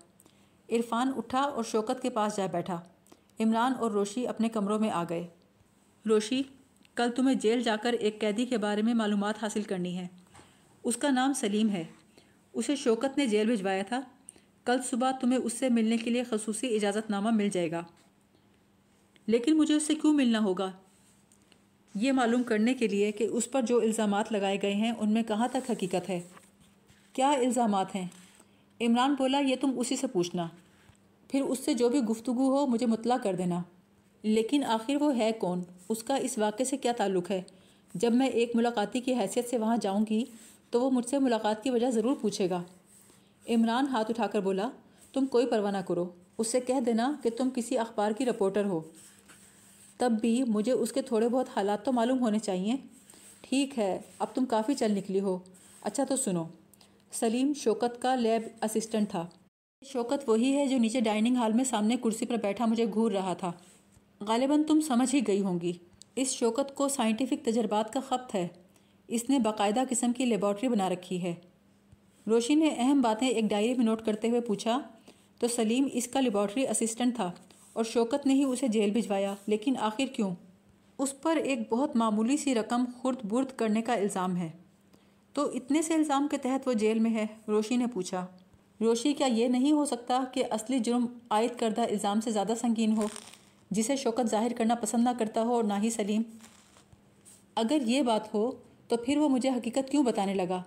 عرفان اٹھا اور شوکت کے پاس جا بیٹھا۔ عمران اور روشی اپنے کمروں میں آ گئے۔ روشی کل تمہیں جیل جا کر ایک قیدی کے بارے میں معلومات حاصل کرنی ہے۔ اس کا نام سلیم ہے۔ اسے شوکت نے جیل بھجوایا تھا۔ کل صبح تمہیں اس سے ملنے کے لیے خصوصی اجازت نامہ مل جائے گا۔ لیکن مجھے اس سے کیوں ملنا ہوگا؟ یہ معلوم کرنے کے لیے کہ اس پر جو الزامات لگائے گئے ہیں، ان میں کہاں تک حقیقت ہے؟ کیا الزامات ہیں؟ عمران بولا، یہ تم اسی سے پوچھنا۔ پھر اس سے جو بھی گفتگو ہو، مجھے مطلع کر دینا۔ لیکن آخر وہ ہے کون؟ اس کا اس واقعے سے کیا تعلق ہے؟ جب میں ایک ملاقاتی کی حیثیت سے وہاں جاؤں گی، تو وہ مجھ سے ملاقات کی وجہ ضرور پوچھے گا۔ عمران ہاتھ اٹھا کر بولا، تم کوئی پرواہ نہ کرو، اس سے کہہ دینا کہ تم کسی اخبار کی رپورٹر ہو۔ تب بھی مجھے اس کے تھوڑے بہت حالات تو معلوم ہونے چاہیے۔ ٹھیک ہے، اب تم کافی چل نکلی ہو۔ اچھا تو سنو، سلیم شوکت کا لیب اسسٹنٹ تھا۔ شوکت وہی ہے جو نیچے ڈائننگ ہال میں سامنے کرسی پر بیٹھا مجھے گھور رہا تھا۔ غالباً تم سمجھ ہی گئی ہوں گی۔ اس شوکت کو سائنٹیفک تجربات کا خپت ہے۔ اس نے باقاعدہ قسم کی لیبارٹری بنا رکھی ہے۔ روشی نے اہم باتیں ایک ڈائری میں نوٹ کرتے ہوئے پوچھا، تو سلیم اس کا لیبارٹری اسسٹنٹ تھا اور شوکت نے ہی اسے جیل بھجوایا، لیکن آخر کیوں؟ اس پر ایک بہت معمولی سی رقم خرد برد کرنے کا الزام ہے۔ تو اتنے سے الزام کے تحت وہ جیل میں ہے؟ روشی نے پوچھا۔ روشی کیا یہ نہیں ہو سکتا کہ اصلی جرم عائد کردہ الزام سے زیادہ سنگین ہو، جسے شوکت ظاہر کرنا پسند نہ کرتا ہو اور نہ ہی سلیم؟ اگر یہ بات ہو، تو پھر وہ مجھے حقیقت کیوں بتانے لگا؟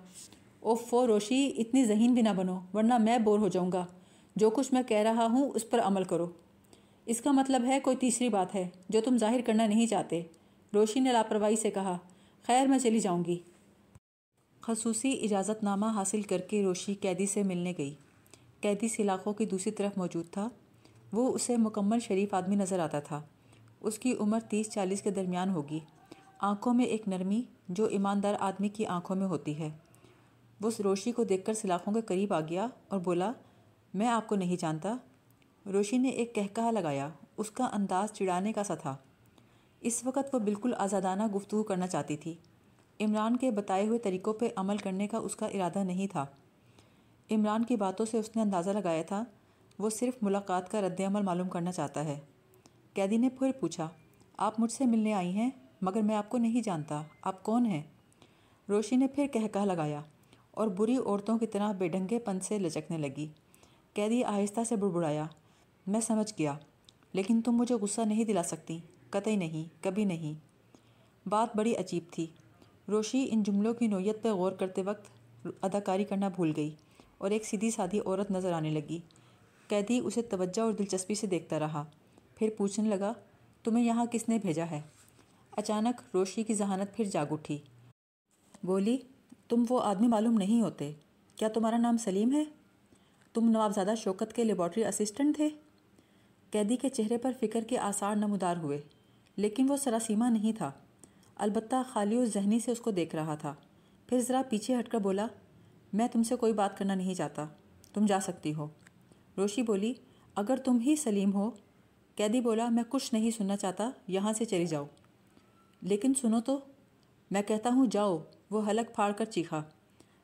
او فو روشی اتنی ذہین بھی نہ بنو، ورنہ میں بور ہو جاؤں گا۔ جو کچھ میں کہہ رہا ہوں اس پر عمل کرو۔ اس کا مطلب ہے کوئی تیسری بات ہے، جو تم ظاہر کرنا نہیں چاہتے۔ روشی نے لاپرواہی سے کہا، خیر میں چلی جاؤں گی۔ خصوصی اجازت نامہ حاصل کر کے روشی قیدی سے ملنے گئی۔ قیدی سلاخوں کی دوسری طرف موجود تھا۔ وہ اسے مکمل شریف آدمی نظر آتا تھا۔ اس کی عمر تیس چالیس کے درمیان ہوگی۔ آنکھوں میں ایک نرمی جو ایماندار آدمی کی آنکھوں میں ہوتی ہے۔ وہ روشی کو دیکھ کر سلاخوں کے قریب آ گیا اور بولا، میں آپ کو نہیں جانتا۔ روشی نے ایک کہکہا لگایا، اس کا انداز چڑانے کا سا تھا۔ اس وقت وہ بالکل آزادانہ گفتگو کرنا چاہتی تھی۔ عمران کے بتائے ہوئے طریقوں پہ عمل کرنے کا اس کا ارادہ نہیں تھا۔ عمران کی باتوں سے اس نے اندازہ لگایا تھا، وہ صرف ملاقات کا رد عمل معلوم کرنا چاہتا ہے۔ قیدی نے پھر پوچھا، آپ مجھ سے ملنے آئی ہیں، مگر میں آپ کو نہیں جانتا، آپ کون ہیں؟ روشی نے پھر کہہ کہہ لگایا اور بری عورتوں کی طرح بے ڈھنگے پن سے لچکنے لگی۔ قیدی آہستہ سے بڑبڑایا۔ میں سمجھ گیا، لیکن تم مجھے غصہ نہیں دلا سکتی۔ قطعی نہیں، کبھی نہیں۔ بات بڑی عجیب تھی۔ روشی ان جملوں کی نوعیت پہ غور کرتے وقت اداکاری کرنا بھول گئی اور ایک سیدھی سادھی عورت نظر آنے لگی۔ قیدی اسے توجہ اور دلچسپی سے دیکھتا رہا، پھر پوچھنے لگا، تمہیں یہاں کس نے بھیجا ہے؟ اچانک روشی کی ذہانت پھر جاگ اٹھی۔ بولی تم وہ آدمی معلوم نہیں ہوتے۔ کیا تمہارا نام سلیم ہے؟ تم نوابزادہ شوکت کے لیبارٹری اسسٹنٹ تھے؟ قیدی کے چہرے پر فکر کے آثار نمودار ہوئے، لیکن وہ سراسیمہ نہیں تھا۔ البتہ خالی و ذہنی سے اس کو دیکھ رہا تھا۔ پھر ذرا پیچھے ہٹ کر بولا، میں تم سے کوئی بات کرنا نہیں چاہتا، تم جا سکتی ہو۔ روشی بولی، اگر تم ہی سلیم ہو۔ قیدی بولا، میں کچھ نہیں سننا چاہتا، یہاں سے چلی جاؤ۔ لیکن سنو تو، میں کہتا ہوں جاؤ۔ وہ حلق پھاڑ کر چیخا۔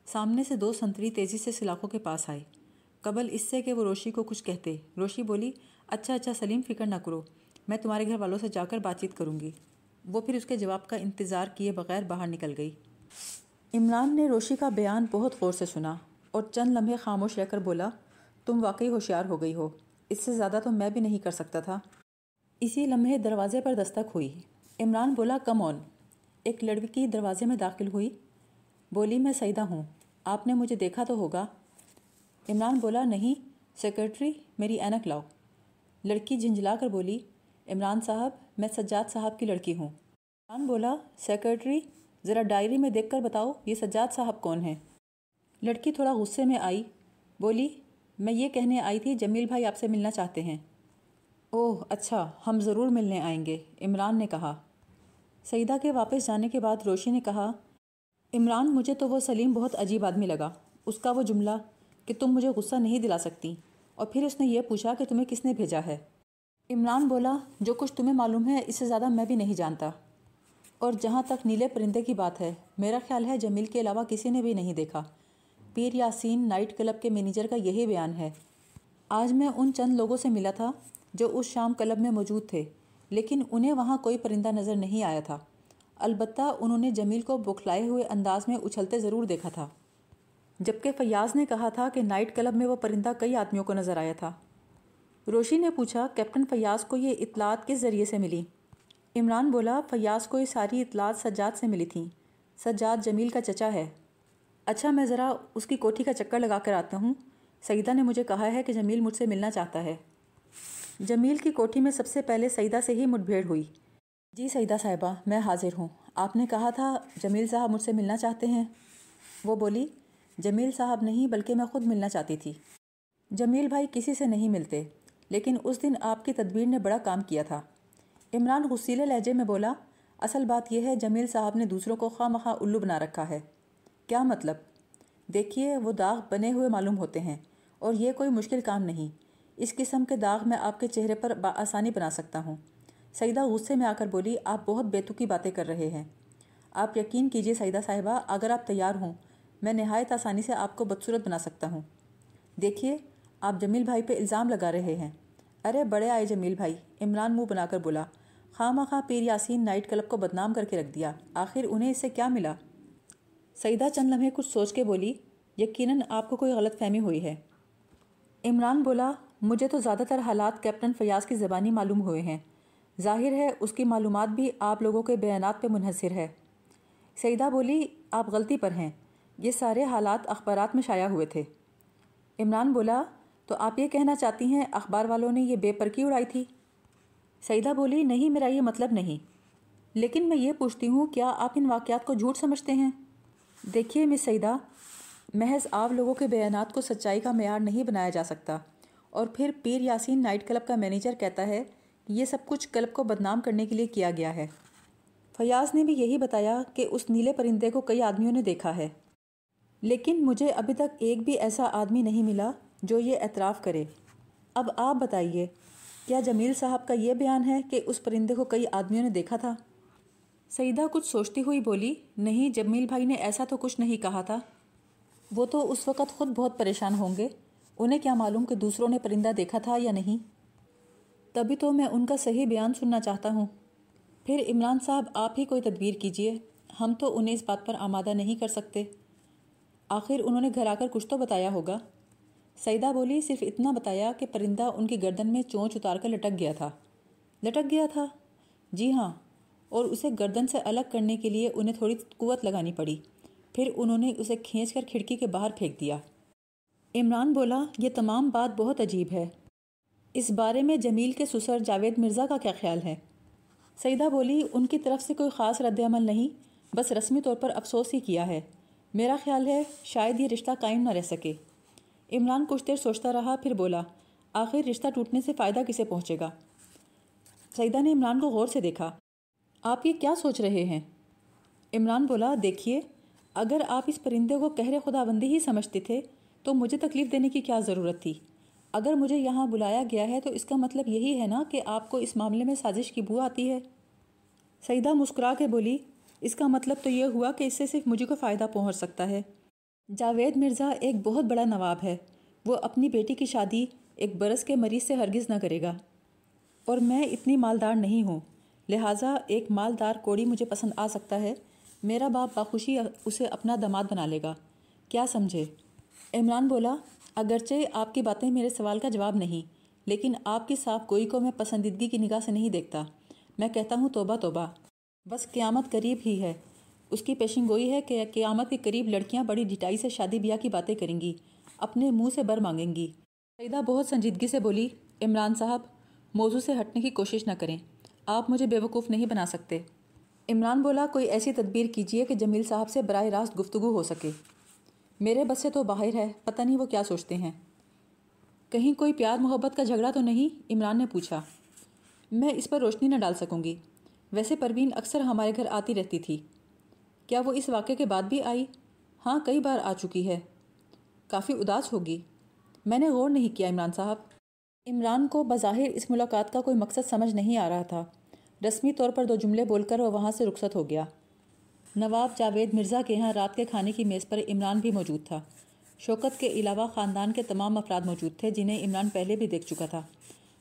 سامنے سے دو سنتری تیزی سے سلاخوں کے پاس آئے۔ قبل اس سے کہ وہ روشی کو کچھ کہتے۔ روشی بولی اچھا اچھا سلیم، فکر نہ کرو۔ میں تمہارے گھر والوں سے جا کر بات چیت کروں گی۔ وہ پھر اس کے جواب کا انتظار کیے بغیر باہر نکل گئی۔ عمران نے روشی کا بیان بہت غور سے سنا اور چند لمحے خاموش رہ کر بولا، تم واقعی ہوشیار ہو گئی ہو۔ اس سے زیادہ تو میں بھی نہیں کر سکتا تھا۔ اسی لمحے دروازے پر دستک ہوئی۔ عمران بولا، کم آن۔ ایک لڑکی دروازے میں داخل ہوئی۔ بولی، میں سعیدہ ہوں۔ آپ نے مجھے دیکھا تو ہوگا۔ عمران بولا، نہیں سیکرٹری میری اینک لاؤ۔ لڑکی جھنجھلا کر بولی، عمران صاحب، میں سجاد صاحب کی لڑکی ہوں۔ عمران بولا سیکرٹری ذرا ڈائری میں دیکھ کر بتاؤ، یہ سجاد صاحب کون ہیں؟ لڑکی تھوڑا غصے میں آئی۔ بولی، میں یہ کہنے آئی تھی، جمیل بھائی آپ سے ملنا چاہتے ہیں۔ اوہ اچھا ہم ضرور ملنے آئیں گے، عمران نے کہا۔ سعیدہ کے واپس جانے کے بعد روشی نے کہا، عمران، مجھے تو وہ سلیم بہت عجیب آدمی لگا۔ اس کا وہ جملہ کہ تم مجھے غصہ نہیں دلا سکتی۔ اور پھر اس نے یہ پوچھا کہ تمہیں کس نے بھیجا ہے۔ عمران بولا، جو کچھ تمہیں معلوم ہے، اس سے زیادہ میں بھی نہیں جانتا۔ اور جہاں تک نیلے پرندے کی بات ہے، میرا خیال ہے جمیل کے علاوہ کسی نے بھی نہیں دیکھا۔ پیر یاسین نائٹ کلب کے مینیجر کا یہی بیان ہے۔ آج میں ان چند لوگوں سے ملا تھا جو اس شام کلب میں موجود تھے۔ لیکن انہیں وہاں کوئی پرندہ نظر نہیں آیا تھا۔ البتہ انہوں نے جمیل کو بکھلائے ہوئے انداز میں اچھلتے ضرور دیکھا تھا۔ جبکہ فیاض نے کہا تھا کہ نائٹ کلب میں وہ پرندہ کئی آدمیوں کو نظر آیا تھا۔ روشی نے پوچھا، کیپٹن فیاض کو یہ اطلاعات کس ذریعے سے ملی؟ عمران بولا، فیاض کو یہ ساری اطلاعات سجاد سے ملی تھیں۔ سجاد جمیل کا چچا ہے۔ اچھا میں ذرا اس کی کوٹھی کا چکر لگا کر آتا ہوں۔ سعیدہ نے مجھے کہا ہے کہ جمیل مجھ سے ملنا چاہتا ہے۔ جمیل کی کوٹھی میں سب سے پہلے سعیدہ سے ہی مٹ بھیڑ ہوئی۔ جی سعیدہ صاحبہ، میں حاضر ہوں۔ آپ نے کہا تھا، جمیل صاحب مجھ سے ملنا چاہتے ہیں۔ وہ بولی، جمیل صاحب نہیں، بلکہ میں خود ملنا چاہتی تھی۔ جمیل بھائی کسی سے نہیں ملتے، لیکن اس دن آپ کی تدبیر نے بڑا کام کیا تھا۔ عمران غسیلے لہجے میں بولا، اصل بات یہ ہے، جمیل صاحب نے دوسروں کو خواہ مخواہ الو بنا رکھا ہے۔ کیا مطلب؟ دیکھیے، وہ داغ بنے ہوئے معلوم ہوتے ہیں اور یہ کوئی مشکل کام نہیں۔ اس قسم کے داغ میں آپ کے چہرے پر آسانی بنا سکتا ہوں۔ سعیدہ غصے میں آ کر بولی، آپ بہت بیتوکی باتیں کر رہے ہیں۔ آپ یقین کیجیے سعیدہ صاحبہ، اگر آپ تیار ہوں، میں نہایت آسانی سے آپ کو بدصورت بنا سکتا ہوں۔ دیکھیے، آپ جمیل بھائی پہ الزام لگا رہے ہیں۔ ارے بڑے آئے جمیل بھائی، عمران منہ بنا کر بولا۔ خواہ مخواہ پیر یاسین نائٹ کلب کو بدنام کر کے رکھ دیا۔ آخر انہیں اس سے کیا ملا؟ سعیدہ چند لمحے کچھ سوچ کے بولی، یقیناً آپ کو کوئی غلط فہمی ہوئی ہے۔ عمران بولا مجھے تو زیادہ تر حالات کیپٹن فیاض کی زبانی معلوم ہوئے ہیں۔ ظاہر ہے، اس کی معلومات بھی آپ لوگوں کے بیانات پہ منحصر ہے۔ سعیدہ بولی، آپ غلطی پر ہیں۔ یہ سارے حالات اخبارات میں شائع ہوئے تھے۔ عمران بولا، تو آپ یہ کہنا چاہتی ہیں اخبار والوں نے یہ بے پرکی اڑائی تھی؟ سعیدہ بولی، نہیں، میرا یہ مطلب نہیں۔ لیکن میں یہ پوچھتی ہوں، کیا آپ ان واقعات کو جھوٹ سمجھتے ہیں؟ دیکھیے، مس سعیدہ محض آپ لوگوں کے بیانات کو سچائی کا معیار نہیں بنایا جا سکتا۔ اور پھر پیر یاسین نائٹ کلب کا مینیجر کہتا ہے کہ یہ سب کچھ کلب کو بدنام کرنے کے لیے کیا گیا ہے۔ فیاض نے بھی یہی بتایا کہ اس نیلے پرندے کو کئی آدمیوں نے دیکھا ہے۔ لیکن مجھے ابھی تک ایک بھی ایسا آدمی نہیں ملا جو یہ اعتراف کرے۔ اب آپ بتائیے، کیا جمیل صاحب کا یہ بیان ہے کہ اس پرندے کو کئی آدمیوں نے دیکھا تھا؟ سعیدہ کچھ سوچتی ہوئی بولی، نہیں، جمیل بھائی نے ایسا تو کچھ نہیں کہا تھا۔ وہ تو اس وقت خود بہت پریشان ہوں گے۔ انہیں کیا معلوم کہ دوسروں نے پرندہ دیکھا تھا یا نہیں؟ تبھی تو میں ان کا صحیح بیان سننا چاہتا ہوں۔ پھر عمران صاحب، آپ ہی کوئی تدبیر کیجیے۔ ہم تو انہیں اس بات پر آمادہ نہیں کر سکتے۔ آخر انہوں نے گھر آ کر کچھ تو بتایا ہوگا۔ سعیدہ بولی، صرف اتنا بتایا کہ پرندہ ان کی گردن میں چونچ اتار کر لٹک گیا تھا۔ لٹک گیا تھا؟ جی ہاں۔ اور اسے گردن سے الگ کرنے کے لیے انہیں تھوڑی قوت لگانی پڑی۔ پھر انہوں نے اسے کھینچ کر کھڑکی کے باہر پھینک دیا۔ عمران بولا، یہ تمام بات بہت عجیب ہے۔ اس بارے میں جمیل کے سسر جاوید مرزا کا کیا خیال ہے؟ سعیدہ بولی، ان کی طرف سے کوئی خاص رد عمل نہیں، بس رسمی طور پر افسوس ہی کیا ہے۔ میرا خیال ہے، شاید یہ رشتہ قائم نہ رہ سکے۔ عمران کچھ دیر سوچتا رہا، پھر بولا، آخر رشتہ ٹوٹنے سے فائدہ کسے پہنچے گا؟ سعیدہ نے عمران کو غور سے دیکھا، آپ یہ کیا سوچ رہے ہیں؟ عمران بولا، دیکھیے، اگر آپ اس پرندے کو کہرے خدا بندی ہی سمجھتے تھے تو مجھے تکلیف دینے کی کیا ضرورت تھی؟ اگر مجھے یہاں بلایا گیا ہے تو اس کا مطلب یہی ہے نا کہ آپ کو اس معاملے میں سازش کی بو آتی ہے۔ سعیدہ مسکرا کے بولی، اس کا مطلب تو یہ ہوا کہ اس سے صرف مجھے کو فائدہ پہنچ سکتا ہے۔ جاوید مرزا ایک بہت بڑا نواب ہے۔ وہ اپنی بیٹی کی شادی ایک برس کے مریض سے ہرگز نہ کرے گا۔ اور میں اتنی مالدار نہیں ہوں، لہٰذا ایک مالدار کوڑی مجھے پسند آ سکتا ہے۔ میرا باپ بخوشی اسے اپنا دماد بنا لے گا۔ کیا سمجھے؟ عمران بولا، اگرچہ آپ کی باتیں میرے سوال کا جواب نہیں، لیکن آپ کی صاف گوئی کو میں پسندیدگی کی نگاہ سے نہیں دیکھتا۔ میں کہتا ہوں، توبہ توبہ۔ بس قیامت قریب ہی ہے۔ اس کی پیشن گوئی ہے کہ قیامت کے قریب لڑکیاں بڑی ڈٹائی سے شادی بیاہ کی باتیں کریں گی، اپنے منہ سے بر مانگیں گی۔ سعیدہ بہت سنجیدگی سے بولی، عمران صاحب، موضوع سے ہٹنے کی کوشش نہ کریں۔ آپ مجھے بیوقوف نہیں بنا سکتے عمران بولا، کوئی ایسی تدبیر کیجیے کہ جمیل صاحب سے براہ راست گفتگو ہو سکے۔ میرے بس سے تو باہر ہے، پتہ نہیں وہ کیا سوچتے ہیں۔ کہیں کوئی پیار محبت کا جھگڑا تو نہیں؟ عمران نے پوچھا۔ میں اس پر روشنی نہ ڈال سکوں گی۔ ویسے پروین اکثر ہمارے گھر آتی رہتی تھی۔ کیا وہ اس واقعے کے بعد بھی آئی؟ ہاں کئی بار آ چکی ہے۔ کافی اداس ہوگی۔ میں نے غور نہیں کیا عمران صاحب۔ عمران کو بظاہر اس ملاقات کا کوئی مقصد سمجھ نہیں آ رہا تھا۔ رسمی طور پر دو جملے بول کر وہ وہاں سے رخصت ہو گیا۔ نواب جاوید مرزا کے ہاں رات کے کھانے کی میز پر عمران بھی موجود تھا۔ شوکت کے علاوہ خاندان کے تمام افراد موجود تھے جنہیں عمران پہلے بھی دیکھ چکا تھا۔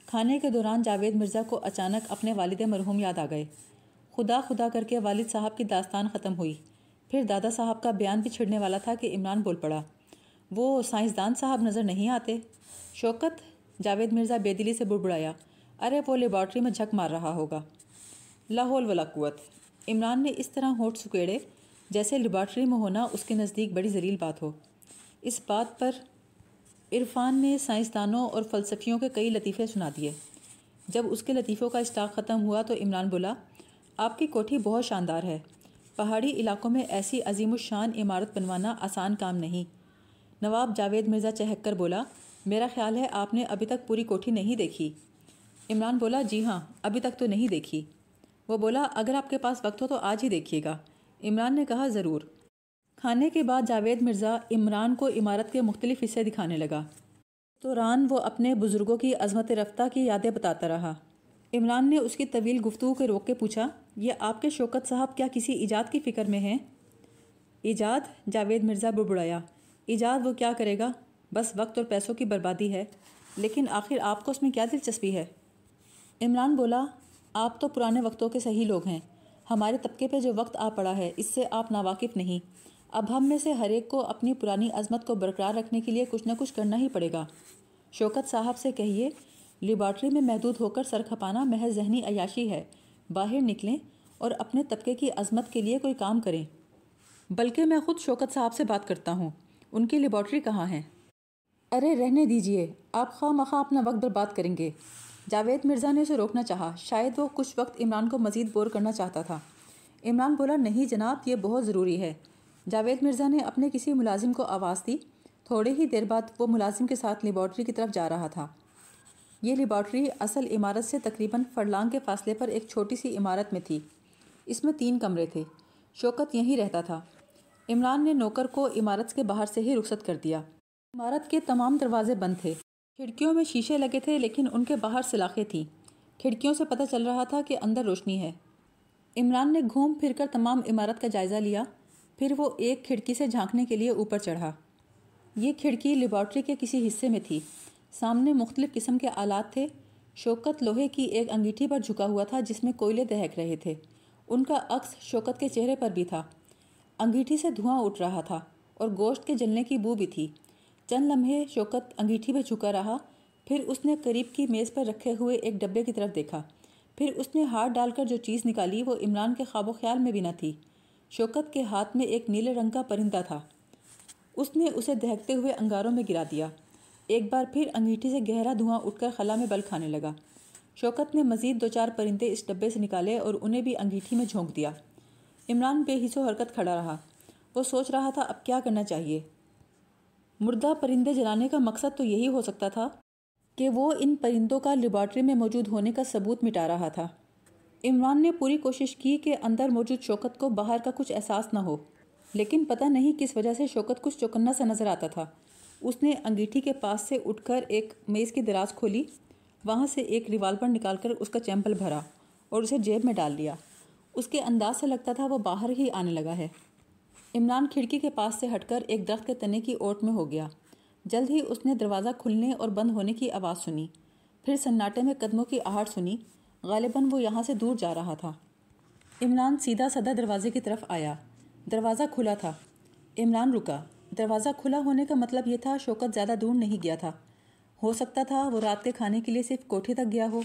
کھانے کے دوران جاوید مرزا کو اچانک اپنے والد مرحوم یاد آ گئے۔ خدا خدا کر کے والد صاحب کی داستان ختم ہوئی۔ پھر دادا صاحب کا بیان بھی چھڑنے والا تھا کہ عمران بول پڑا۔ وہ سائنسدان صاحب نظر نہیں آتے۔ شوکت جاوید مرزا بے دلی سے بڑبڑایا۔ ارے وہ لیبارٹری میں جھک مار رہا ہوگا۔ لاہول ولا قوت۔ عمران نے اس طرح ہونٹ سکیڑے جیسے لیبارٹری میں ہونا اس کے نزدیک بڑی ذلیل بات ہو۔ اس بات پر عرفان نے سائنسدانوں اور فلسفیوں کے کئی لطیفے سنا دیے۔ جب اس کے لطیفوں کا اسٹاک ختم ہوا تو عمران بولا، آپ کی کوٹھی بہت شاندار ہے۔ پہاڑی علاقوں میں ایسی عظیم الشان عمارت بنوانا آسان کام نہیں۔ نواب جاوید مرزا چہک کر بولا، میرا خیال ہے آپ نے ابھی تک پوری کوٹھی نہیں دیکھی۔ عمران بولا جی ہاں ابھی تک تو نہیں دیکھی۔ وہ بولا، اگر آپ کے پاس وقت ہو تو آج ہی دیکھیے گا۔ عمران نے کہا، ضرور۔ کھانے کے بعد جاوید مرزا عمران کو عمارت کے مختلف حصے دکھانے لگا۔ دوران وہ اپنے بزرگوں کی عظمت رفتہ کی یادیں بتاتا رہا۔ عمران نے اس کی طویل گفتگو کے روک کے پوچھا، یہ آپ کے شوکت صاحب کیا کسی ایجاد کی فکر میں ہیں؟ ایجاد؟ جاوید مرزا بڑبڑایا۔ ایجاد وہ کیا کرے گا؟ بس وقت اور پیسوں کی بربادی ہے، لیکن آخر آپ کو اس میں کیا دلچسپی ہے؟ عمران بولا آپ تو پرانے وقتوں کے صحیح لوگ ہیں۔ ہمارے طبقے پہ جو وقت آ پڑا ہے، اس سے آپ ناواقف نہیں۔ اب ہم میں سے ہر ایک کو اپنی پرانی عظمت کو برقرار رکھنے کے لیے کچھ نہ کچھ کرنا ہی پڑے گا۔ شوکت صاحب سے کہیے، لیبارٹری میں محدود ہو کر سر کھپانا محض ذہنی عیاشی ہے۔ باہر نکلیں اور اپنے طبقے کی عظمت کے لیے کوئی کام کریں۔ بلکہ میں خود شوکت صاحب سے بات کرتا ہوں۔ ان کی لیبارٹری کہاں ہے؟ ارے رہنے دیجیے، آپ خواہ مخواہ اپنا وقت برباد کریں گے۔ جاوید مرزا نے اسے روکنا چاہا۔ شاید وہ کچھ وقت عمران کو مزید بور کرنا چاہتا تھا۔ عمران بولا، نہیں جناب، یہ بہت ضروری ہے۔ جاوید مرزا نے اپنے کسی ملازم کو آواز دی۔ تھوڑے ہی دیر بعد وہ ملازم کے ساتھ لیبارٹری کی طرف جا رہا تھا۔ یہ لیبارٹری اصل عمارت سے تقریباً فرلانگ کے فاصلے پر ایک چھوٹی سی عمارت میں تھی۔ اس میں تین کمرے تھے۔ شوکت یہیں رہتا تھا۔ عمران نے نوکر کو عمارت کے باہر سے ہی رخصت کر دیا۔ عمارت کے تمام دروازے بند تھے۔ کھڑکیوں میں شیشے لگے تھے لیکن ان کے باہر سلاخیں تھیں۔ کھڑکیوں سے پتہ چل رہا تھا کہ اندر روشنی ہے۔ عمران نے گھوم پھر کر تمام عمارت کا جائزہ لیا، پھر وہ ایک کھڑکی سے جھانکنے کے لیے اوپر چڑھا۔ یہ کھڑکی لیبارٹری کے کسی حصے میں تھی۔ سامنے مختلف قسم کے آلات تھے۔ شوکت لوہے کی ایک انگیٹھی پر جھکا ہوا تھا جس میں کوئلے دہک رہے تھے۔ ان کا عکس شوکت کے چہرے پر بھی تھا۔ انگیٹھی سے دھواں اٹھ رہا تھا اور گوشت کے جلنے کی بو بھی تھی۔ چند لمحے شوکت انگیٹھی پہ جھکا رہا، پھر اس نے قریب کی میز پر رکھے ہوئے ایک ڈبے کی طرف دیکھا۔ پھر اس نے ہاتھ ڈال کر جو چیز نکالی، وہ عمران کے خواب و خیال میں بھی نہ تھی۔ شوکت کے ہاتھ میں ایک نیلے رنگ کا پرندہ تھا۔ اس نے اسے دہکتے ہوئے انگاروں میں گرا دیا۔ ایک بار پھر انگیٹھی سے گہرا دھواں اٹھ کر خلا میں بل کھانے لگا۔ شوکت نے مزید دو چار پرندے اس ڈبے سے نکالے اور انہیں بھی انگیٹھی میں جھونک دیا۔ عمران بے حص و حرکت کھڑا رہا۔ وہ سوچ رہا تھا، اب کیا کرنا چاہیے؟ مردہ پرندے جلانے کا مقصد تو یہی ہو سکتا تھا کہ وہ ان پرندوں کا لیبارٹری میں موجود ہونے کا ثبوت مٹا رہا تھا۔ عمران نے پوری کوشش کی کہ اندر موجود شوکت کو باہر کا کچھ احساس نہ ہو، لیکن پتہ نہیں کس وجہ سے شوکت کچھ چوکنا سا نظر آتا تھا۔ اس نے انگیٹھی کے پاس سے اٹھ کر ایک میز کی دراز کھولی، وہاں سے ایک ریوالور نکال کر اس کا چیمپل بھرا اور اسے جیب میں ڈال لیا۔ اس کے انداز سے لگتا تھا وہ باہر ہی آنے لگا ہے۔ عمران کھڑکی کے پاس سے ہٹ کر ایک درخت کے تنے کی اوٹ میں ہو گیا۔ جلد ہی اس نے دروازہ کھلنے اور بند ہونے کی آواز سنی۔ پھر سناٹے میں قدموں کی آہٹ سنی۔ غالباً وہ یہاں سے دور جا رہا تھا۔ عمران سیدھا سدا دروازے کی طرف آیا۔ دروازہ کھلا تھا۔ عمران رکا۔ دروازہ کھلا ہونے کا مطلب یہ تھا شوکت زیادہ دور نہیں گیا تھا۔ ہو سکتا تھا وہ رات کے کھانے کے لیے صرف کوٹھی تک گیا ہو۔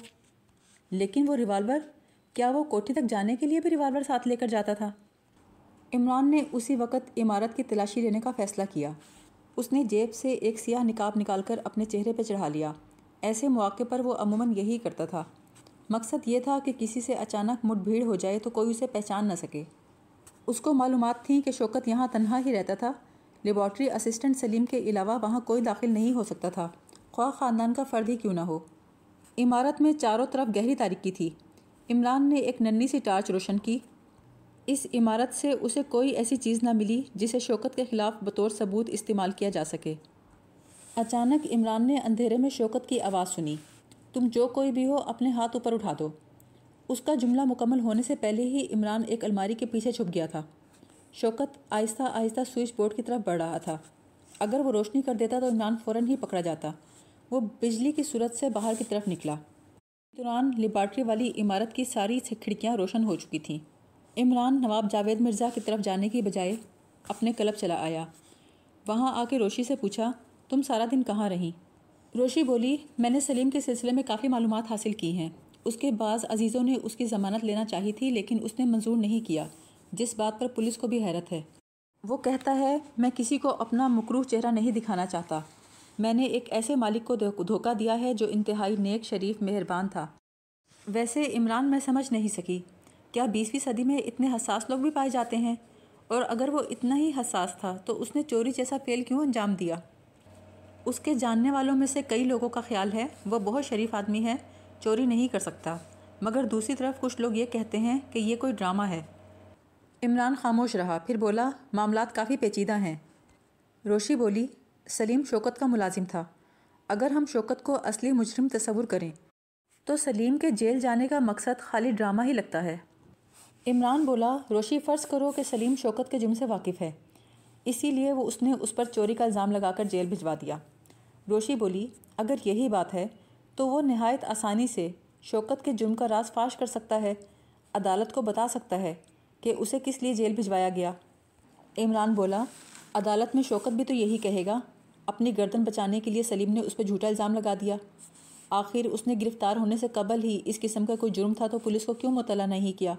لیکن وہ ریوالور، کیا وہ کوٹھی تک جانے کے لیے بھی ریوالور ساتھ لے کر جاتا تھا؟ عمران نے اسی وقت عمارت کی تلاشی لینے کا فیصلہ کیا۔ اس نے جیب سے ایک سیاہ نکاب نکال کر اپنے چہرے پہ چڑھا لیا۔ ایسے مواقع پر وہ عموماً یہی کرتا تھا۔ مقصد یہ تھا کہ کسی سے اچانک مٹ بھیڑ ہو جائے تو کوئی اسے پہچان نہ سکے۔ اس کو معلومات تھیں کہ شوکت یہاں تنہا ہی رہتا تھا۔ لیبارٹری اسسٹنٹ سلیم کے علاوہ وہاں کوئی داخل نہیں ہو سکتا تھا۔ خواہ خاندان کا فرد ہی کیوں نہ ہو۔ عمارت میں چاروں طرف گہری تاریکی تھی۔ عمران نے ایک ننی سی ٹارچ روشن کی۔ اس عمارت سے اسے کوئی ایسی چیز نہ ملی جسے شوکت کے خلاف بطور ثبوت استعمال کیا جا سکے۔ اچانک عمران نے اندھیرے میں شوکت کی آواز سنی۔ تم جو کوئی بھی ہو اپنے ہاتھ اوپر اٹھا دو۔ اس کا جملہ مکمل ہونے سے پہلے ہی عمران ایک الماری کے پیچھے چھپ گیا تھا۔ شوکت آہستہ آہستہ سوئچ بورڈ کی طرف بڑھ رہا تھا۔ اگر وہ روشنی کر دیتا تو عمران فوراً ہی پکڑا جاتا۔ وہ بجلی کی صورت سے باہر کی طرف نکلا۔ دوران لیبارٹری والی عمارت کی ساری کھڑکیاں روشن ہو چکی تھیں۔ عمران نواب جاوید مرزا کی طرف جانے کی بجائے اپنے کلب چلا آیا۔ وہاں آ کے روشی سے پوچھا، تم سارا دن کہاں رہیں روشی بولی، میں نے سلیم کے سلسلے میں کافی معلومات حاصل کی ہیں۔ اس کے بعض عزیزوں نے اس کی ضمانت لینا چاہی تھی، لیکن اس نے منظور نہیں کیا، جس بات پر پولیس کو بھی حیرت ہے۔ وہ کہتا ہے، میں کسی کو اپنا مکروح چہرہ نہیں دکھانا چاہتا۔ میں نے ایک ایسے مالک کو دھوکہ دیا ہے جو انتہائی نیک، شریف، مہربان تھا۔ ویسے عمران میں سمجھ نہیں سکی۔ کیا بیسویں صدی میں اتنے حساس لوگ بھی پائے جاتے ہیں؟ اور اگر وہ اتنا ہی حساس تھا تو اس نے چوری جیسا فیل کیوں انجام دیا؟ اس کے جاننے والوں میں سے کئی لوگوں کا خیال ہے، وہ بہت شریف آدمی ہے، چوری نہیں کر سکتا۔ مگر دوسری طرف کچھ لوگ یہ کہتے ہیں کہ یہ کوئی ڈرامہ ہے۔ عمران خاموش رہا، پھر بولا، معاملات کافی پیچیدہ ہیں۔ روشی بولی، سلیم شوکت کا ملازم تھا۔ اگر ہم شوکت کو اصلی مجرم تصور کریں، تو سلیم کے جیل جانے کا مقصد خالی ڈرامہ ہی لگتا ہے۔ عمران بولا، روشی، فرض کرو کہ سلیم شوکت کے جرم سے واقف ہے۔ اسی لیے وہ اس نے اس پر چوری کا الزام لگا کر جیل بھجوا دیا۔ روشی بولی، اگر یہی بات ہے، تو وہ نہایت آسانی سے شوکت کے جرم کا راز فاش کر سکتا ہے۔ عدالت کو بتا سکتا ہے کہ اسے کس لیے جیل بھجوایا گیا۔ عمران بولا، عدالت میں شوکت بھی تو یہی کہے گا، اپنی گردن بچانے کے لیے سلیم نے اس پہ جھوٹا الزام لگا دیا۔ آخر اس نے گرفتار ہونے سے قبل ہی اس قسم کا کوئی جرم تھا تو پولیس کو کیوں مطلع نہیں کیا؟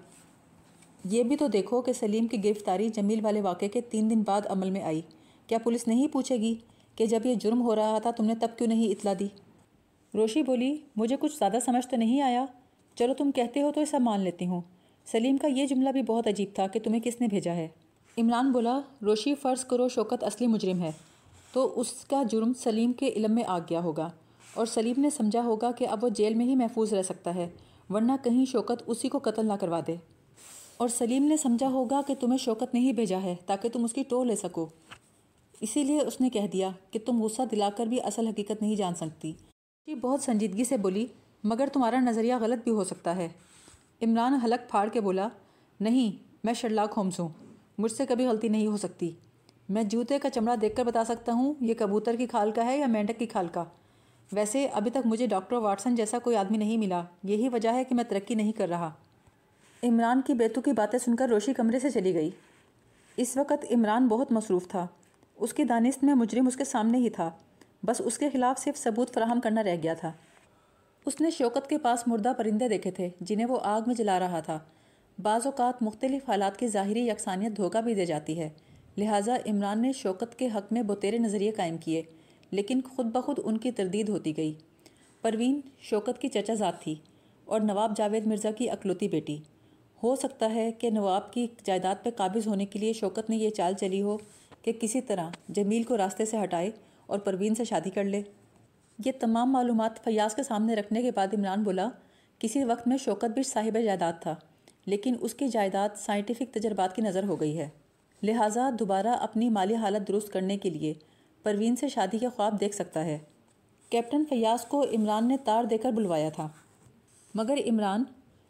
یہ بھی تو دیکھو کہ سلیم کی گرفتاری جمیل والے واقعے کے تین دن بعد عمل میں آئی۔ کیا پولیس نہیں پوچھے گی کہ جب یہ جرم ہو رہا تھا تم نے تب کیوں نہیں اطلاع دی؟ روشی بولی، مجھے کچھ زیادہ سمجھ تو نہیں آیا۔ چلو تم کہتے ہو تو ایسا مان لیتی ہوں۔ سلیم کا یہ جملہ بھی بہت عجیب تھا کہ تمہیں کس نے بھیجا ہے۔ عمران بولا، روشی فرض کرو شوکت اصلی مجرم ہے۔ تو اس کا جرم سلیم کے علم میں آ گیا ہوگا۔ اور سلیم نے سمجھا ہوگا کہ اب وہ جیل میں ہی محفوظ رہ سکتا ہے، ورنہ کہیں شوکت اسی کو قتل نہ کروا دے۔ اور سلیم نے سمجھا ہوگا کہ تمہیں شوکت نہیں بھیجا ہے تاکہ تم اس کی ٹو لے سکو۔ اسی لیے اس نے کہہ دیا کہ تم غصہ دلا کر بھی اصل حقیقت نہیں جان سکتی۔ جی بہت سنجیدگی سے بولی، مگر تمہارا نظریہ غلط بھی ہو سکتا ہے۔ عمران حلق پھاڑ کے بولا، نہیں، میں شرلاک ہومس ہوں، مجھ سے کبھی غلطی نہیں ہو سکتی۔ میں جوتے کا چمڑا دیکھ کر بتا سکتا ہوں، یہ کبوتر کی کھال کا ہے یا مینڈک کی کھال کا۔ ویسے، ابھی تک مجھے ڈاکٹر واٹسن جیسا کوئی آدمی نہیں ملا، یہی وجہ ہے کہ میں ترقی نہیں کر رہا۔ عمران کی بیتو کی باتیں سن کر روشی کمرے سے چلی گئی۔ اس وقت عمران بہت مصروف تھا۔ اس کی دانست میں مجرم اس کے سامنے ہی تھا۔ بس اس کے خلاف صرف ثبوت فراہم کرنا رہ گیا تھا۔ اس نے شوکت کے پاس مردہ پرندے دیکھے تھے، جنہیں وہ آگ میں جلا رہا تھا۔ بعض اوقات مختلف حالات کی ظاہری یکسانیت دھوکہ بھی دے جاتی ہے۔ لہٰذا عمران نے شوکت کے حق میں بطیر نظریے قائم کیے، لیکن خود بخود ان کی تردید ہوتی گئی۔ پروین شوکت کی چچا ذات تھی اور نواب جاوید مرزا کی اکلوتی بیٹی۔ ہو سکتا ہے کہ نواب کی جائیداد پہ قابض ہونے کے لیے شوکت نے یہ چال چلی ہو کہ کسی طرح جمیل کو راستے سے ہٹائے اور پروین سے شادی کر لے۔ یہ تمام معلومات فیاض کے سامنے رکھنے کے بعد عمران بولا، کسی وقت میں شوکت بھی صاحب جائیداد تھا، لیکن اس کی جائیداد سائنٹیفک تجربات کی نظر ہو گئی ہے۔ لہٰذا دوبارہ اپنی مالی حالت درست کرنے کے لیے پروین سے شادی کے خواب دیکھ سکتا ہے۔ کیپٹن فیاض کو عمران نے تار دے کر بلوایا تھا، مگر عمران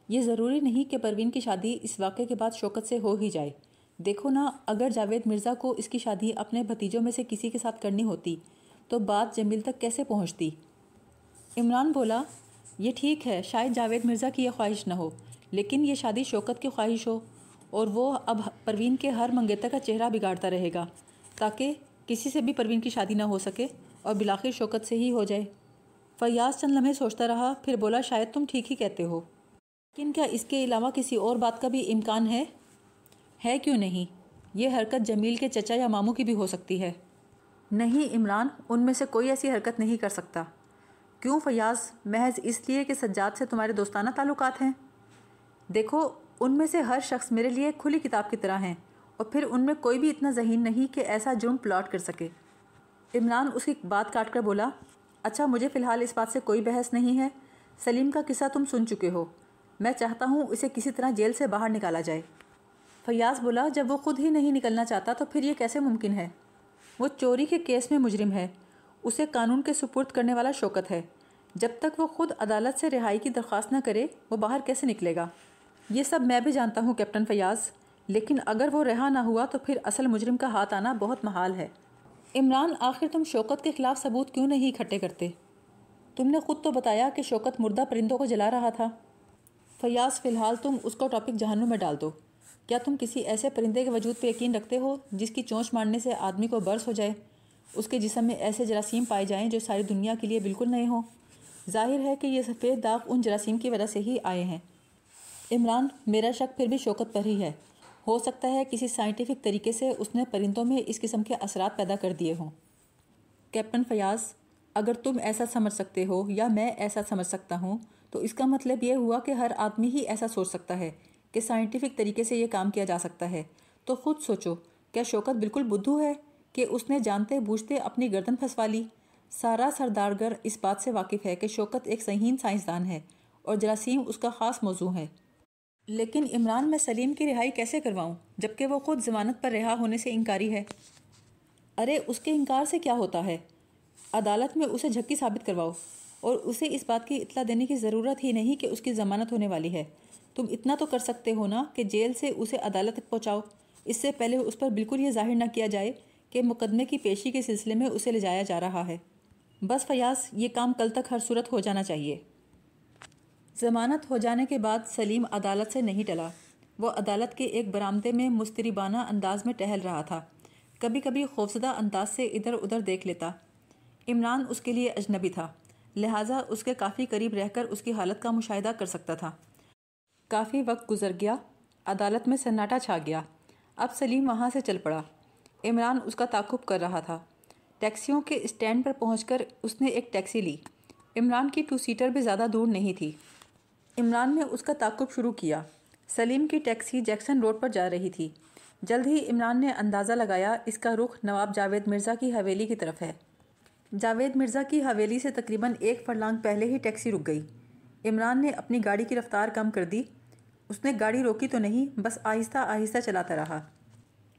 یہ ضروری نہیں کہ پروین کی شادی اس واقعے کے بعد شوکت سے ہو ہی جائے۔ دیکھو نا، اگر جاوید مرزا کو اس کی شادی اپنے بھتیجوں میں سے کسی کے ساتھ کرنی ہوتی، تو بات جمیل تک کیسے پہنچتی؟ عمران بولا، یہ ٹھیک ہے، شاید جاوید مرزا کی یہ خواہش نہ ہو، لیکن یہ شادی شوکت کی خواہش ہو، اور وہ اب پروین کے ہر منگیتر کا چہرہ بگاڑتا رہے گا، تاکہ کسی سے بھی پروین کی شادی نہ ہو سکے اور بلاخر شوکت سے ہی ہو جائے۔ فیاض چند لمحے سوچتا رہا، پھر بولا، شاید تم ٹھیک ہی کہتے ہو۔ لیکن کیا اس کے علاوہ کسی اور بات کا بھی امکان ہے؟ ہے کیوں نہیں؟ یہ حرکت جمیل کے چچا یا ماموں کی بھی ہو سکتی ہے۔ نہیں عمران، ان میں سے کوئی ایسی حرکت نہیں کر سکتا۔ کیوں فیاض؟ محض اس لیے کہ سجاد سے تمہارے دوستانہ تعلقات ہیں۔ دیکھو، ان میں سے ہر شخص میرے لیے کھلی کتاب کی طرح ہیں، اور پھر ان میں کوئی بھی اتنا ذہین نہیں کہ ایسا جرم پلاٹ کر سکے۔ عمران، اس کی بات کاٹ کر بولا اچھا مجھے فی الحال اس بات سے کوئی بحث نہیں ہے۔ سلیم کا قصہ تم سن چکے ہو۔ میں چاہتا ہوں اسے کسی طرح جیل سے باہر نکالا جائے۔ فیاض بولا، جب وہ خود ہی نہیں نکلنا چاہتا تو پھر یہ کیسے ممکن ہے؟ وہ چوری کے کیس میں مجرم ہے۔ اسے قانون کے سپرد کرنے والا شوکت ہے۔ جب تک وہ خود عدالت سے رہائی کی درخواست نہ کرے، وہ باہر کیسے نکلے گا؟ یہ سب میں بھی جانتا ہوں، کیپٹن فیاض۔ لیکن اگر وہ رہا نہ ہوا تو پھر اصل مجرم کا ہاتھ آنا بہت محال ہے۔ عمران، آخر تم شوکت کے خلاف ثبوت کیوں نہیں اکھٹے کرتے؟ تم نے خود تو بتایا کہ شوکت مردہ پرندوں کو جلا رہا تھا۔ فیاض، فی الحال تم اس کو ٹاپک جہنم میں ڈال دو۔ کیا تم کسی ایسے پرندے کے وجود پہ یقین رکھتے ہو جس کی چونچ مارنے سے آدمی کو برس ہو جائے؟ اس کے جسم میں ایسے جراثیم پائے جائیں جو ساری دنیا کے لیے بالکل نئے ہوں۔ ظاہر ہے کہ یہ سفید داغ ان جراثیم کی وجہ سے ہی آئے ہیں۔ عمران، میرا شک پھر بھی شوکت پر ہی ہے۔ ہو سکتا ہے کسی سائنٹیفک طریقے سے اس نے پرندوں میں اس قسم کے اثرات پیدا کر دیے ہوں۔ کیپٹن فیاض، اگر تم ایسا سمجھ سکتے ہو یا میں ایسا سمجھ سکتا ہوں تو اس کا مطلب یہ ہوا کہ ہر آدمی ہی ایسا سوچ سکتا ہے کہ سائنٹیفک طریقے سے یہ کام کیا جا سکتا ہے۔ تو خود سوچو، کیا شوکت بالکل بدھو ہے کہ اس نے جانتے بوجھتے اپنی گردن پھنسوا لی؟ سارا سردارگر اس بات سے واقف ہے کہ شوکت ایک ذہین سائنسدان ہے اور جراثیم اس کا خاص موضوع ہے۔ لیکن عمران میں سلیم کی رہائی کیسے کرواؤں جبکہ وہ خود ضمانت پر رہا ہونے سے انکاری ہے؟ ارے، اس کے انکار سے کیا ہوتا ہے؟ عدالت میں اسے جھکی ثابت کرواؤ۔ اور اسے اس بات کی اطلاع دینے کی ضرورت ہی نہیں کہ اس کی ضمانت ہونے والی ہے۔ تم اتنا تو کر سکتے ہو نا کہ جیل سے اسے عدالت تک پہنچاؤ۔ اس سے پہلے اس پر بالکل یہ ظاہر نہ کیا جائے کہ مقدمے کی پیشی کے سلسلے میں اسے لے جایا جا رہا ہے۔ بس فیاض، یہ کام کل تک ہر صورت ہو جانا چاہیے۔ ضمانت ہو جانے کے بعد سلیم عدالت سے نہیں ٹلا۔ وہ عدالت کے ایک برآمدے میں مستربانہ انداز میں ٹہل رہا تھا۔ کبھی کبھی خوفزدہ انداز سے ادھر ادھر دیکھ لیتا۔ عمران اس کے لیے اجنبی تھا۔ لہٰذا اس کے کافی قریب رہ کر اس کی حالت کا مشاہدہ کر سکتا تھا۔ کافی وقت گزر گیا، عدالت میں سناٹا چھا گیا۔ اب سلیم وہاں سے چل پڑا۔ عمران اس کا تعقب کر رہا تھا۔ ٹیکسیوں کے اسٹینڈ پر پہنچ کر اس نے ایک ٹیکسی لی۔ عمران کی ٹو سیٹر بھی زیادہ دور نہیں تھی۔ عمران نے اس کا تعقب شروع کیا۔ سلیم کی ٹیکسی جیکسن روڈ پر جا رہی تھی۔ جلد ہی عمران نے اندازہ لگایا، اس کا رخ نواب جاوید مرزا کی حویلی کی طرف ہے۔ جاوید مرزا کی حویلی سے تقریباً ایک فرلانگ پہلے ہی ٹیکسی رک گئی۔ عمران نے اپنی گاڑی کی رفتار کم کر دی۔ اس نے گاڑی روکی تو نہیں، بس آہستہ آہستہ چلاتا رہا۔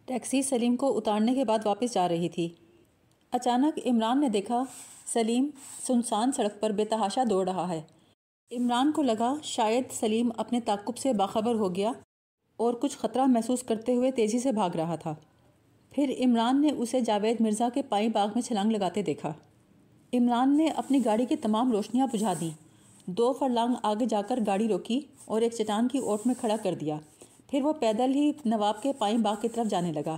ٹیکسی سلیم کو اتارنے کے بعد واپس جا رہی تھی۔ اچانک عمران نے دیکھا، سلیم سنسان سڑک پر بے تحاشا دوڑ رہا ہے۔ عمران کو لگا شاید سلیم اپنے تعقب سے باخبر ہو گیا اور کچھ خطرہ محسوس کرتے ہوئے تیزی سے بھاگ رہا تھا۔ پھر عمران نے اسے جاوید مرزا کے پائیں باغ میں چھلانگ لگاتے دیکھا۔ عمران نے اپنی گاڑی کی تمام روشنیاں بجھا دیں۔ دو فرلانگ آگے جا کر گاڑی روکی اور ایک چٹان کی اوٹ میں کھڑا کر دیا۔ پھر وہ پیدل ہی نواب کے پائیں باغ کی طرف جانے لگا۔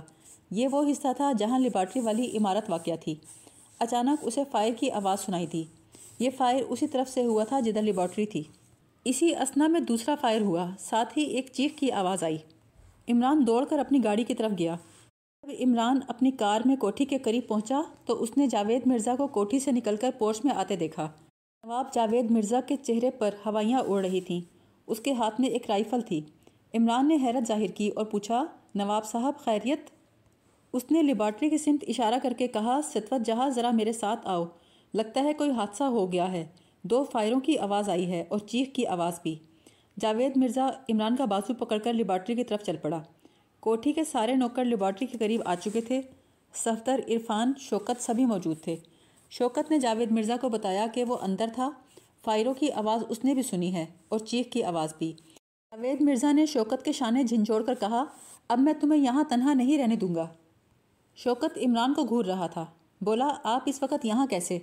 یہ وہ حصہ تھا جہاں لیبارٹری والی عمارت واقع تھی۔ اچانک اسے فائر کی آواز سنائی تھی یہ فائر اسی طرف سے ہوا تھا جدھر لیبارٹری تھی۔ اسی اسنا میں دوسرا فائر ہوا، ساتھ ہی ایک چیخ کی آواز آئی۔ عمران دوڑ کر اپنی گاڑی کی طرف گیا۔ جب عمران اپنی کار میں کوٹھی کے قریب پہنچا تو اس نے جاوید مرزا کو کوٹھی سے نکل کر پورچ میں آتے دیکھا۔ نواب جاوید مرزا کے چہرے پر ہوائیاں اڑ رہی تھیں۔ اس کے ہاتھ میں ایک رائفل تھی۔ عمران نے حیرت ظاہر کی اور پوچھا، نواب صاحب، خیریت؟ اس نے لیبارٹری کی سمت اشارہ کر کے کہا، ستوت جہاں ذرا میرے ساتھ آؤ۔ لگتا ہے کوئی حادثہ ہو گیا ہے۔ دو فائروں کی آواز آئی ہے اور چیخ کی آواز بھی۔ جاوید مرزا عمران کا بازو پکڑ کر لیبارٹری کی طرف چل پڑا۔ کوٹھی کے سارے نوکر لیبارٹری کے قریب آ چکے تھے۔ صفدر، عرفان، شوکت سبھی موجود تھے۔ شوکت نے جاوید مرزا کو بتایا کہ وہ اندر تھا۔ فائروں کی آواز اس نے بھی سنی ہے اور چیخ کی آواز بھی۔ جاوید مرزا نے شوکت کے شانے جھنجھوڑ کر کہا، اب میں تمہیں یہاں تنہا نہیں رہنے دوں گا۔ شوکت عمران کو گھور رہا تھا۔ بولا، آپ اس وقت یہاں کیسے؟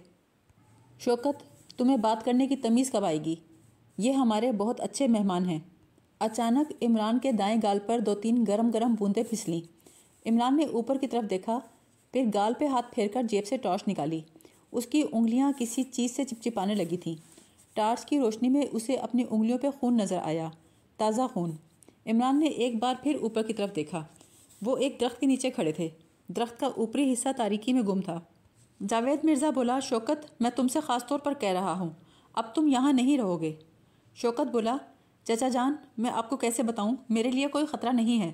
شوکت، تمہیں بات کرنے کی تمیز کب آئے گی؟ یہ ہمارے بہت اچھے مہمان ہیں۔ اچانک عمران کے دائیں گال پر دو تین گرم گرم بوندیں پھسلیں۔ عمران نے اوپر کی طرف دیکھا، پھر گال پہ ہاتھ پھیر کر جیب سے ٹارچ نکالی۔ اس کی انگلیاں کسی چیز سے چپچپانے لگی تھیں۔ ٹارچ کی روشنی میں اسے اپنی انگلیوں پہ خون نظر آیا۔ تازہ خون۔ عمران نے ایک بار پھر اوپر کی طرف دیکھا۔ وہ ایک درخت کے نیچے کھڑے تھے۔ درخت کا اوپری حصہ تاریکی میں گم تھا۔ جاوید مرزا بولا، شوکت، میں تم سے خاص طور پر کہہ رہا ہوں۔ اب تم یہاں نہیں رہو گے۔ شوکت بولا چچا جان، میں آپ کو کیسے بتاؤں؟ میرے لیے کوئی خطرہ نہیں ہے۔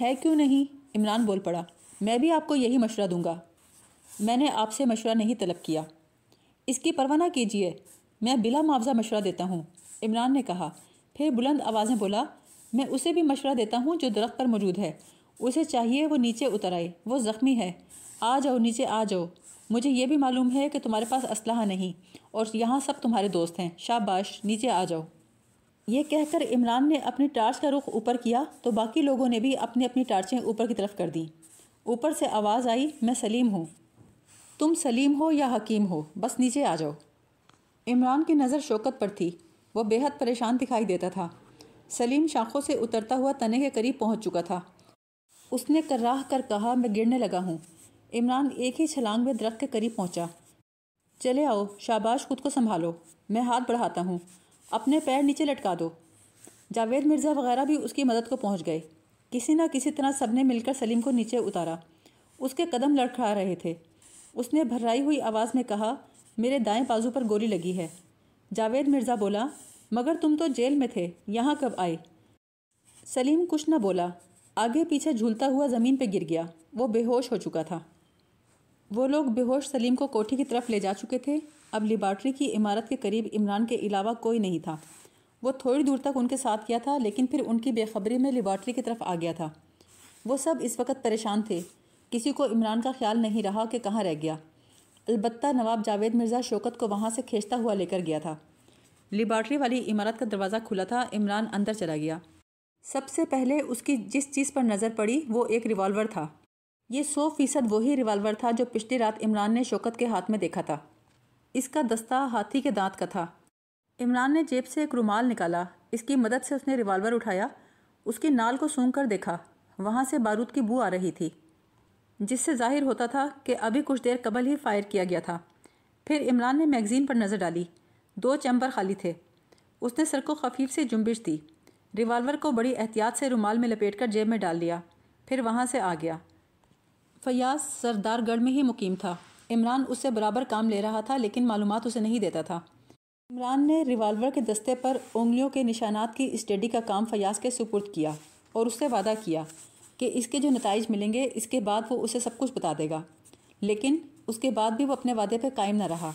ہے کیوں نہیں؟ عمران بول پڑا۔ میں بھی آپ کو یہی مشورہ دوں گا۔ میں نے آپ سے مشورہ نہیں طلب کیا۔ اس کی پرواہ نہ کیجیے میں بلا معاوضہ مشورہ دیتا ہوں۔ عمران نے کہا۔ پھر بلند آوازیں بولا۔ میں اسے بھی مشورہ دیتا ہوں جو درخت پر موجود ہے۔ اسے چاہیے وہ نیچے اتر آئے۔ وہ زخمی ہے۔ آ جاؤ، نیچے آ جاؤ۔ مجھے یہ بھی معلوم ہے کہ تمہارے پاس اسلحہ نہیں اور یہاں سب تمہارے دوست ہیں۔ شاباش، نیچے آ جاؤ۔ یہ کہہ کر عمران نے اپنی ٹارچ کا رخ اوپر کیا تو باقی لوگوں نے بھی اپنی اپنی ٹارچیں اوپر کی طرف کر دیں۔ اوپر سے آواز آئی، میں سلیم ہوں۔ تم سلیم ہو یا حکیم ہو؟ بس نیچے آ جاؤ۔ عمران کی نظر شوکت پر تھی۔ وہ بے حد پریشان دکھائی دیتا تھا۔ سلیم شاخوں سے اترتا ہوا تنے کے قریب پہنچ چکا تھا۔ اس نے کراہ کر کہا، میں گرنے لگا ہوں۔ عمران ایک ہی چھلانگ میں درخت کے قریب پہنچا۔ چلے آؤ، شاباش خود کو سنبھالو۔ میں ہاتھ بڑھاتا ہوں۔ اپنے پیر نیچے لٹکا دو۔ جاوید مرزا وغیرہ بھی اس کی مدد کو پہنچ گئے۔ کسی نہ کسی طرح سب نے مل کر سلیم کو نیچے اتارا۔ اس کے قدم لڑکھڑا رہے تھے۔ اس نے بھرائی ہوئی آواز میں کہا، میرے دائیں بازو پر گولی لگی ہے۔ جاوید مرزا بولا، مگر تم تو جیل میں تھے، یہاں کب آئے؟ سلیم کچھ نہ بولا۔ آگے پیچھے جھولتا ہوا زمین پہ گر گیا۔ وہ بے ہوش ہو چکا تھا۔ وہ لوگ بے ہوش سلیم کو کوٹھی کی طرف لے جا چکے تھے۔ اب لیبارٹری کی عمارت کے قریب عمران کے علاوہ کوئی نہیں تھا۔ وہ تھوڑی دور تک ان کے ساتھ کیا تھا، لیکن پھر ان کی بے خبری میں لیبارٹری کی طرف آ گیا تھا۔ وہ سب اس وقت پریشان تھے۔ کسی کو عمران کا خیال نہیں رہا کہ کہاں رہ گیا۔ البتہ نواب جاوید مرزا شوکت کو وہاں سے کھینچتا ہوا لے کر گیا تھا۔ لیبارٹری والی عمارت کا دروازہ کھلا تھا، عمران اندر چلا گیا۔ سب سے پہلے اس کی جس چیز پر نظر پڑی، وہ ایک ریوالور تھا۔ یہ سو فیصد وہی ریوالور تھا جو پچھلی رات عمران نے شوکت کے ہاتھ میں دیکھا تھا۔ اس کا دستہ ہاتھی کے دانت کا تھا۔ عمران نے جیب سے ایک رومال نکالا۔ اس کی مدد سے اس نے ریوالور اٹھایا۔ اس کی نال کو سونگ کر دیکھا۔ وہاں سے بارود کی بو آ رہی تھی۔ جس سے ظاہر ہوتا تھا کہ ابھی کچھ دیر قبل ہی فائر کیا گیا تھا۔ پھر عمران نے میگزین پر نظر ڈالی۔ دو چیمبر خالی تھے۔ اس نے سر کو خفیف سے جنبش دی۔ ریوالور کو بڑی احتیاط سے رومال میں لپیٹ کر جیب میں ڈال لیا۔ پھر وہاں سے آ گیا۔ فیاض سردار گڑھ میں ہی مقیم تھا۔ عمران اس سے برابر کام لے رہا تھا لیکن معلومات اسے نہیں دیتا تھا۔ عمران نے ریوالور کے دستے پر انگلیوں کے نشانات کی اسٹڈی کا کام فیاض کے سپرد کیا اور اس سے وعدہ کیا کہ اس کے جو نتائج ملیں گے، اس کے بعد وہ اسے سب کچھ بتا دے گا۔ لیکن اس کے بعد بھی وہ اپنے وعدے پہ قائم نہ رہا۔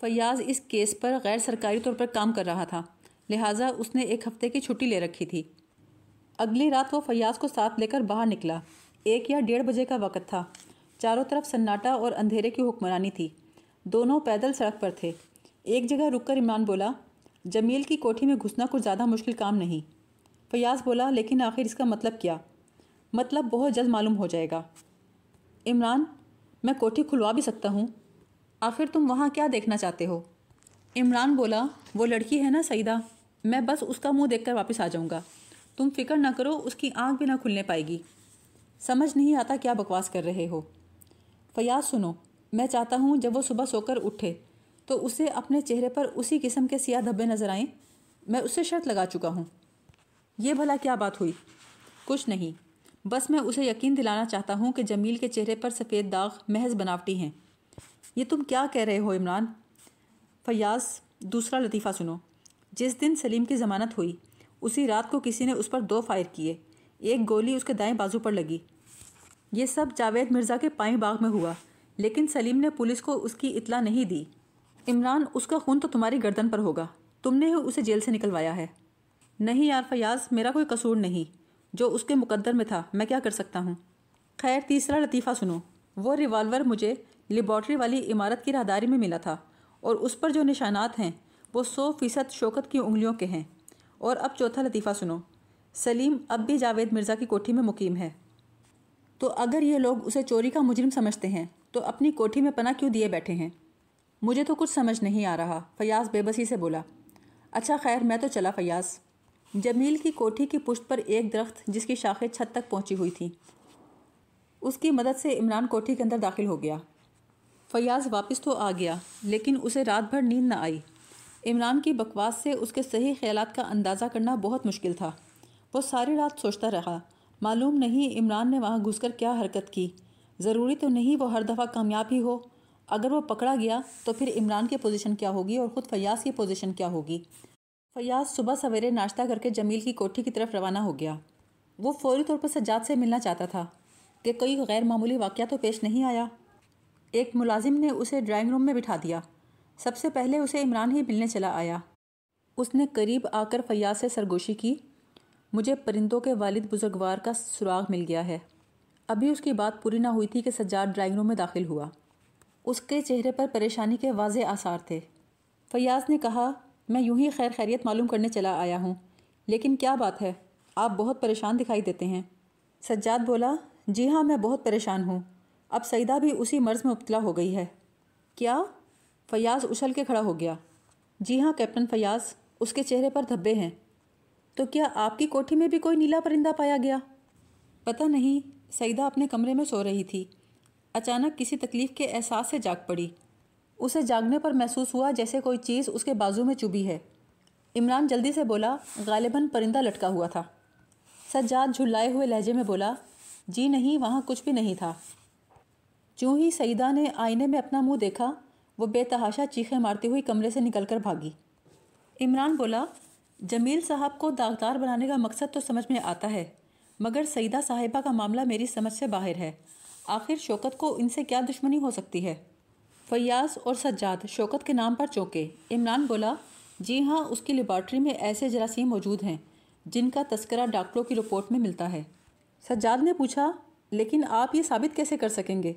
فیاض اس کیس پر غیر سرکاری طور پر کام کر رہا تھا، لہٰذا اس نے ایک ہفتے کی چھٹی لے رکھی تھی۔ اگلی رات وہ فیاض کو ساتھ لے کر باہر نکلا۔ ایک یا ڈیڑھ بجے کا وقت تھا۔ چاروں طرف سناٹا اور اندھیرے کی حکمرانی تھی۔ دونوں پیدل سڑک پر تھے۔ ایک جگہ رک کر ایمان بولا، جمیل کی کوٹھی میں گھسنا کچھ زیادہ مشکل کام نہیں۔ فیاض بولا، لیکن آخر اس کا مطلب کیا؟ مطلب بہت جلد معلوم ہو جائے گا۔ عمران، میں کوٹھی کھلوا بھی سکتا ہوں۔ آخر تم وہاں کیا دیکھنا چاہتے ہو؟ عمران بولا، وہ لڑکی ہے نا سعیدہ میں بس اس کا منہ دیکھ کر واپس آ جاؤں گا۔ تم فکر نہ کرو، اس کی آنکھ بھی نہ کھلنے پائے گی۔ سمجھ نہیں آتا کیا بکواس کر رہے ہو۔ فیاض سنو۔ میں چاہتا ہوں جب وہ صبح سو کر اٹھے، تو اسے اپنے چہرے پر اسی قسم کے سیاہ دھبے نظر آئیں۔ میں اسے شرط لگا چکا ہوں۔ یہ بھلا کیا بات ہوئی؟ کچھ نہیں۔ بس میں اسے یقین دلانا چاہتا ہوں کہ جمیل کے چہرے پر سفید داغ محض بناوٹی ہیں۔ یہ تم کیا کہہ رہے ہو عمران؟ فیاض، دوسرا لطیفہ سنو۔ جس دن سلیم کی ضمانت ہوئی، اسی رات کو کسی نے اس پر دو فائر کیے۔ ایک گولی اس کے دائیں بازو پر لگی۔ یہ سب جاوید مرزا کے پائیں باغ میں ہوا، لیکن سلیم نے پولیس کو اس کی اطلاع نہیں دی۔ عمران، اس کا خون تو تمہاری گردن پر ہوگا، تم نے اسے جیل سے نکلوایا ہے۔ نہیں یار فیاض، میرا کوئی قصور نہیں، جو اس کے مقدر میں تھا، میں کیا کر سکتا ہوں؟ خیر، تیسرا لطیفہ سنو۔ وہ ریوالور مجھے لیبارٹری والی عمارت کی راہداری میں ملا تھا، اور اس پر جو نشانات ہیں، وہ سو فیصد شوکت کی انگلیوں کے ہیں۔ اور اب چوتھا لطیفہ سنو۔ سلیم اب بھی جاوید مرزا کی کوٹھی میں مقیم ہے۔ تو اگر یہ لوگ اسے چوری کا مجرم سمجھتے ہیں، تو اپنی کوٹھی میں پناہ کیوں دیے بیٹھے ہیں؟ مجھے تو کچھ سمجھ نہیں آ رہا، فیاض بے بسی سے بولا۔ اچھا خیر، میں تو چلا فیاض۔ جمیل کی کوٹھی کی پشت پر ایک درخت جس کی شاخیں چھت تک پہنچی ہوئی تھیں۔ اس کی مدد سے عمران کوٹھی کے اندر داخل ہو گیا۔ فیاض واپس تو آ گیا، لیکن اسے رات بھر نیند نہ آئی۔ عمران کی بکواس سے اس کے صحیح خیالات کا اندازہ کرنا بہت مشکل تھا۔ وہ ساری رات سوچتا رہا۔ معلوم نہیں عمران نے وہاں گھس کر کیا حرکت کی۔ ضروری تو نہیں وہ ہر دفعہ کامیاب ہی ہو۔ اگر وہ پکڑا گیا تو پھر عمران کی پوزیشن کیا ہوگی اور خود فیاض کی پوزیشن کیا ہوگی۔ فیاض صبح سویرے ناشتہ کر کے جمیل کی کوٹھی کی طرف روانہ ہو گیا۔ وہ فوری طور پر سجاد سے ملنا چاہتا تھا کہ کوئی غیر معمولی واقعہ تو پیش نہیں آیا۔ ایک ملازم نے اسے ڈرائنگ روم میں بٹھا دیا۔ سب سے پہلے اسے عمران ہی ملنے چلا آیا۔ اس نے قریب آ کر فیاض سے سرگوشی کی۔ مجھے پرندوں کے والد بزرگوار کا سراغ مل گیا ہے۔ ابھی اس کی بات پوری نہ ہوئی تھی کہ سجاد ڈرائنگ روم میں داخل ہوا۔ اس کے چہرے پر پریشانی کے واضح آثار تھے۔ فیاض نے کہا، میں یوں ہی خیر خیریت معلوم کرنے چلا آیا ہوں۔ لیکن کیا بات ہے؟ آپ بہت پریشان دکھائی دیتے ہیں۔ سجاد بولا جی ہاں میں بہت پریشان ہوں۔ اب سعیدہ بھی اسی مرض میں مبتلا ہو گئی ہے۔ کیا؟ فیاض اچھل کے کھڑا ہو گیا۔ جی ہاں کیپٹن فیاض، اس کے چہرے پر دھبے ہیں۔ تو کیا آپ کی کوٹھی میں بھی کوئی نیلا پرندہ پایا گیا؟ پتہ نہیں، سعیدہ اپنے کمرے میں سو رہی تھی۔ اچانک کسی تکلیف کے احساس سے جاگ پڑی۔ اسے جاگنے پر محسوس ہوا جیسے کوئی چیز اس کے بازو میں چبھی ہے۔ عمران جلدی سے بولا، غالباً پرندہ لٹکا ہوا تھا۔ سجاد جھلائے ہوئے لہجے میں بولا جی نہیں، وہاں کچھ بھی نہیں تھا۔ چوں ہی سعیدہ نے آئینے میں اپنا منہ دیکھا، وہ بے تحاشا چیخیں مارتی ہوئی کمرے سے نکل کر بھاگی۔ عمران بولا جمیل صاحب کو داغدار بنانے کا مقصد تو سمجھ میں آتا ہے، مگر سعیدہ صاحبہ کا معاملہ میری سمجھ سے باہر ہے۔ آخر شوکت کو ان سے کیا دشمنی ہو سکتی ہے؟ فیاض اور سجاد شوکت کے نام پر چونکے۔ عمران بولا جی ہاں اس کی لیبارٹری میں ایسے جراثیم موجود ہیں، جن کا تذکرہ ڈاکٹروں کی رپورٹ میں ملتا ہے۔ سجاد نے پوچھا، لیکن آپ یہ ثابت کیسے کر سکیں گے؟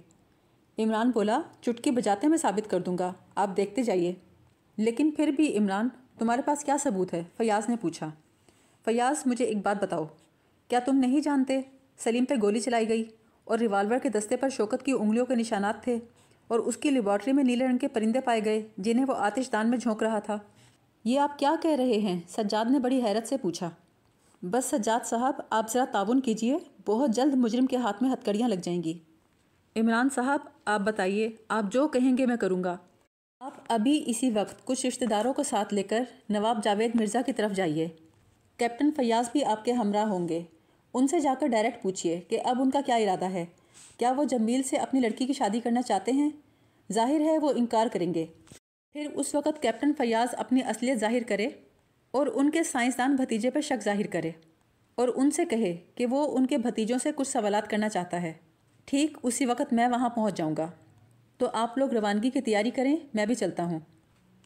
عمران بولا، چٹکی بجاتے میں ثابت کر دوں گا، آپ دیکھتے جائیے۔ لیکن پھر بھی عمران تمہارے پاس کیا ثبوت ہے؟ فیاض نے پوچھا۔ فیاض، مجھے ایک بات بتاؤ۔ کیا تم نہیں جانتے سلیم پہ گولی چلائی گئی اور ریوالور کے دستے پر شوکت کی انگلیوں کے نشانات تھے اور اس کی لیبارٹری میں نیلے رنگ کے پرندے پائے گئے جنہیں وہ آتش دان میں جھونک رہا تھا؟ یہ آپ کیا کہہ رہے ہیں؟ سجاد نے بڑی حیرت سے پوچھا۔ بس سجاد صاحب، آپ ذرا تعاون کیجیے، بہت جلد مجرم کے ہاتھ میں ہتکڑیاں لگ جائیں گی۔ عمران صاحب، آپ بتائیے، آپ جو کہیں گے میں کروں گا۔ آپ ابھی اسی وقت کچھ رشتہ داروں کو ساتھ لے کر نواب جاوید مرزا کی طرف جائیے۔ کیپٹن فیاض بھی آپ کے ہمراہ ہوں گے۔ ان سے جا کر ڈائریکٹ پوچھئے کہ اب ان کا کیا ارادہ ہے۔ کیا وہ جمیل سے اپنی لڑکی کی شادی کرنا چاہتے ہیں؟ ظاہر ہے وہ انکار کریں گے۔ پھر اس وقت کیپٹن فیاض اپنی اصلیت ظاہر کرے اور ان کے سائنسدان بھتیجے پر شک ظاہر کرے اور ان سے کہے کہ وہ ان کے بھتیجوں سے کچھ سوالات کرنا چاہتا ہے۔ ٹھیک اسی وقت میں وہاں پہنچ جاؤں گا۔ تو آپ لوگ روانگی کی تیاری کریں، میں بھی چلتا ہوں۔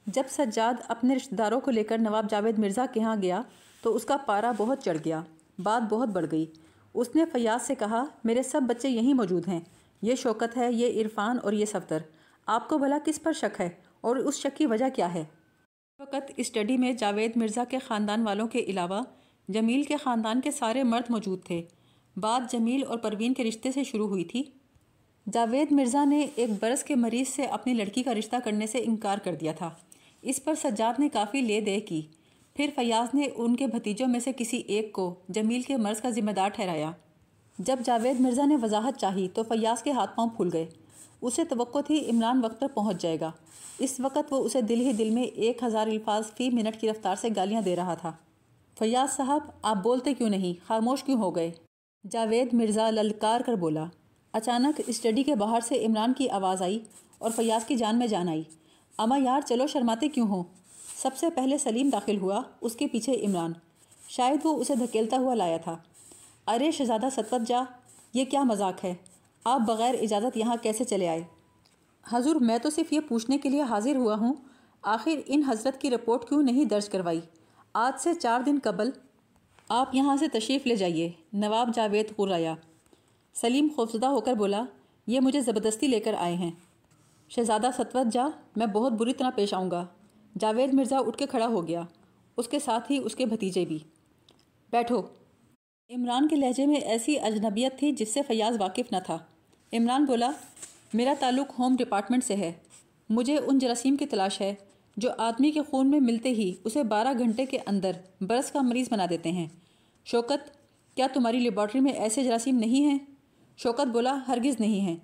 جب سجاد اپنے رشتہ داروں کو لے کر نواب جاوید مرزا کے ہاں گیا، تو اس کا پارا بہت چڑھ گیا، بات بہت بڑھ گئی۔ اس نے فیاض سے کہا، میرے سب بچے یہیں موجود ہیں، یہ شوکت ہے، یہ عرفان اور یہ صفدر۔ آپ کو بھلا کس پر شک ہے اور اس شک کی وجہ کیا ہے؟ وقت اسٹڈی میں جاوید مرزا کے خاندان والوں کے علاوہ جمیل کے خاندان کے سارے مرد موجود تھے۔ بات جمیل اور پروین کے رشتے سے شروع ہوئی تھی۔ جاوید مرزا نے ایک برس کے مریض سے اپنی لڑکی کا رشتہ کرنے سے انکار کر دیا تھا۔ اس پر سجاد نے کافی لے دے کی۔ پھر فیاض نے ان کے بھتیجوں میں سے کسی ایک کو جمیل کے مرض کا ذمہ دار ٹھہرایا۔ جب جاوید مرزا نے وضاحت چاہی تو فیاض کے ہاتھ پاؤں پھول گئے۔ اسے توقع تھی عمران وقت پر پہنچ جائے گا۔ اس وقت وہ اسے دل ہی دل میں ایک ہزار الفاظ فی منٹ کی رفتار سے گالیاں دے رہا تھا۔ فیاض صاحب، آپ بولتے کیوں نہیں؟ خاموش کیوں ہو گئے؟ جاوید مرزا للکار کر بولا۔ اچانک اسٹڈی کے باہر سے عمران کی آواز آئی اور فیاض کی جان میں جان آئی۔ اما یار چلو شرماتے کیوں ہوں سب سے پہلے سلیم داخل ہوا، اس کے پیچھے عمران۔ شاید وہ اسے دھکیلتا ہوا لایا تھا۔ ارے شہزادہ ستوت جا، یہ کیا مذاق ہے؟ آپ بغیر اجازت یہاں کیسے چلے آئے؟ حضور، میں تو صرف یہ پوچھنے کے لیے حاضر ہوا ہوں۔ آخر ان حضرت کی رپورٹ کیوں نہیں درج کروائی؟ آج سے چار دن قبل آپ یہاں سے تشریف لے جائیے، نواب جاوید قرایا سلیم خوفزدہ ہو کر بولا، یہ مجھے زبردستی لے کر آئے ہیں۔ شہزادہ ستوت، جا، میں بہت بری طرح پیش آؤں گا۔ جاوید مرزا اٹھ کے کھڑا ہو گیا۔ اس کے ساتھ ہی اس کے بھتیجے بھی۔ بیٹھو۔ عمران کے لہجے میں ایسی اجنبیت تھی جس سے فیاض واقف نہ تھا۔ عمران بولا، میرا تعلق ہوم ڈپارٹمنٹ سے ہے۔ مجھے ان جراثیم کی تلاش ہے جو آدمی کے خون میں ملتے ہی اسے بارہ گھنٹے کے اندر برس کا مریض بنا دیتے ہیں۔ شوکت، کیا تمہاری لیبارٹری میں ایسے جراثیم نہیں ہیں؟ شوکت بولا، ہرگز نہیں ہیں۔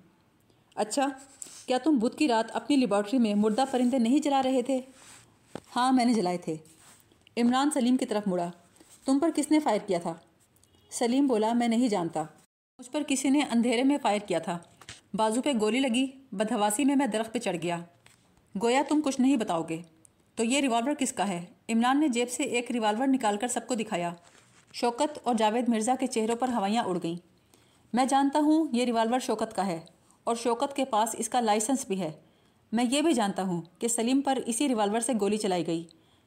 اچھا کیا تم بدھ کی رات اپنی لیبارٹری میں مردہ پرندے نہیں جلا رہے تھے؟ ہاں میں نے جلائے تھے۔ عمران سلیم کی طرف مڑا۔ تم پر کس نے فائر کیا تھا؟ سلیم بولا، میں نہیں جانتا۔ مجھ پر کسی نے اندھیرے میں فائر کیا تھا۔ بازو پہ گولی لگی بدہواسی میں میں درخت پہ چڑھ گیا۔ گویا تم کچھ نہیں بتاؤ گے۔ تو یہ ریوالور کس کا ہے؟ عمران نے جیب سے ایک ریوالور نکال کر سب کو دکھایا۔ شوکت اور جاوید مرزا کے چہروں پر ہوائیاں اڑ گئیں۔ میں جانتا ہوں یہ ریوالور شوکت کا ہے اور شوکت کے پاس اس کا لائسنس بھی ہے۔ میں یہ بھی جانتا ہوں کہ سلیم پر اسی ریوالور سے گولی چلائی گئی۔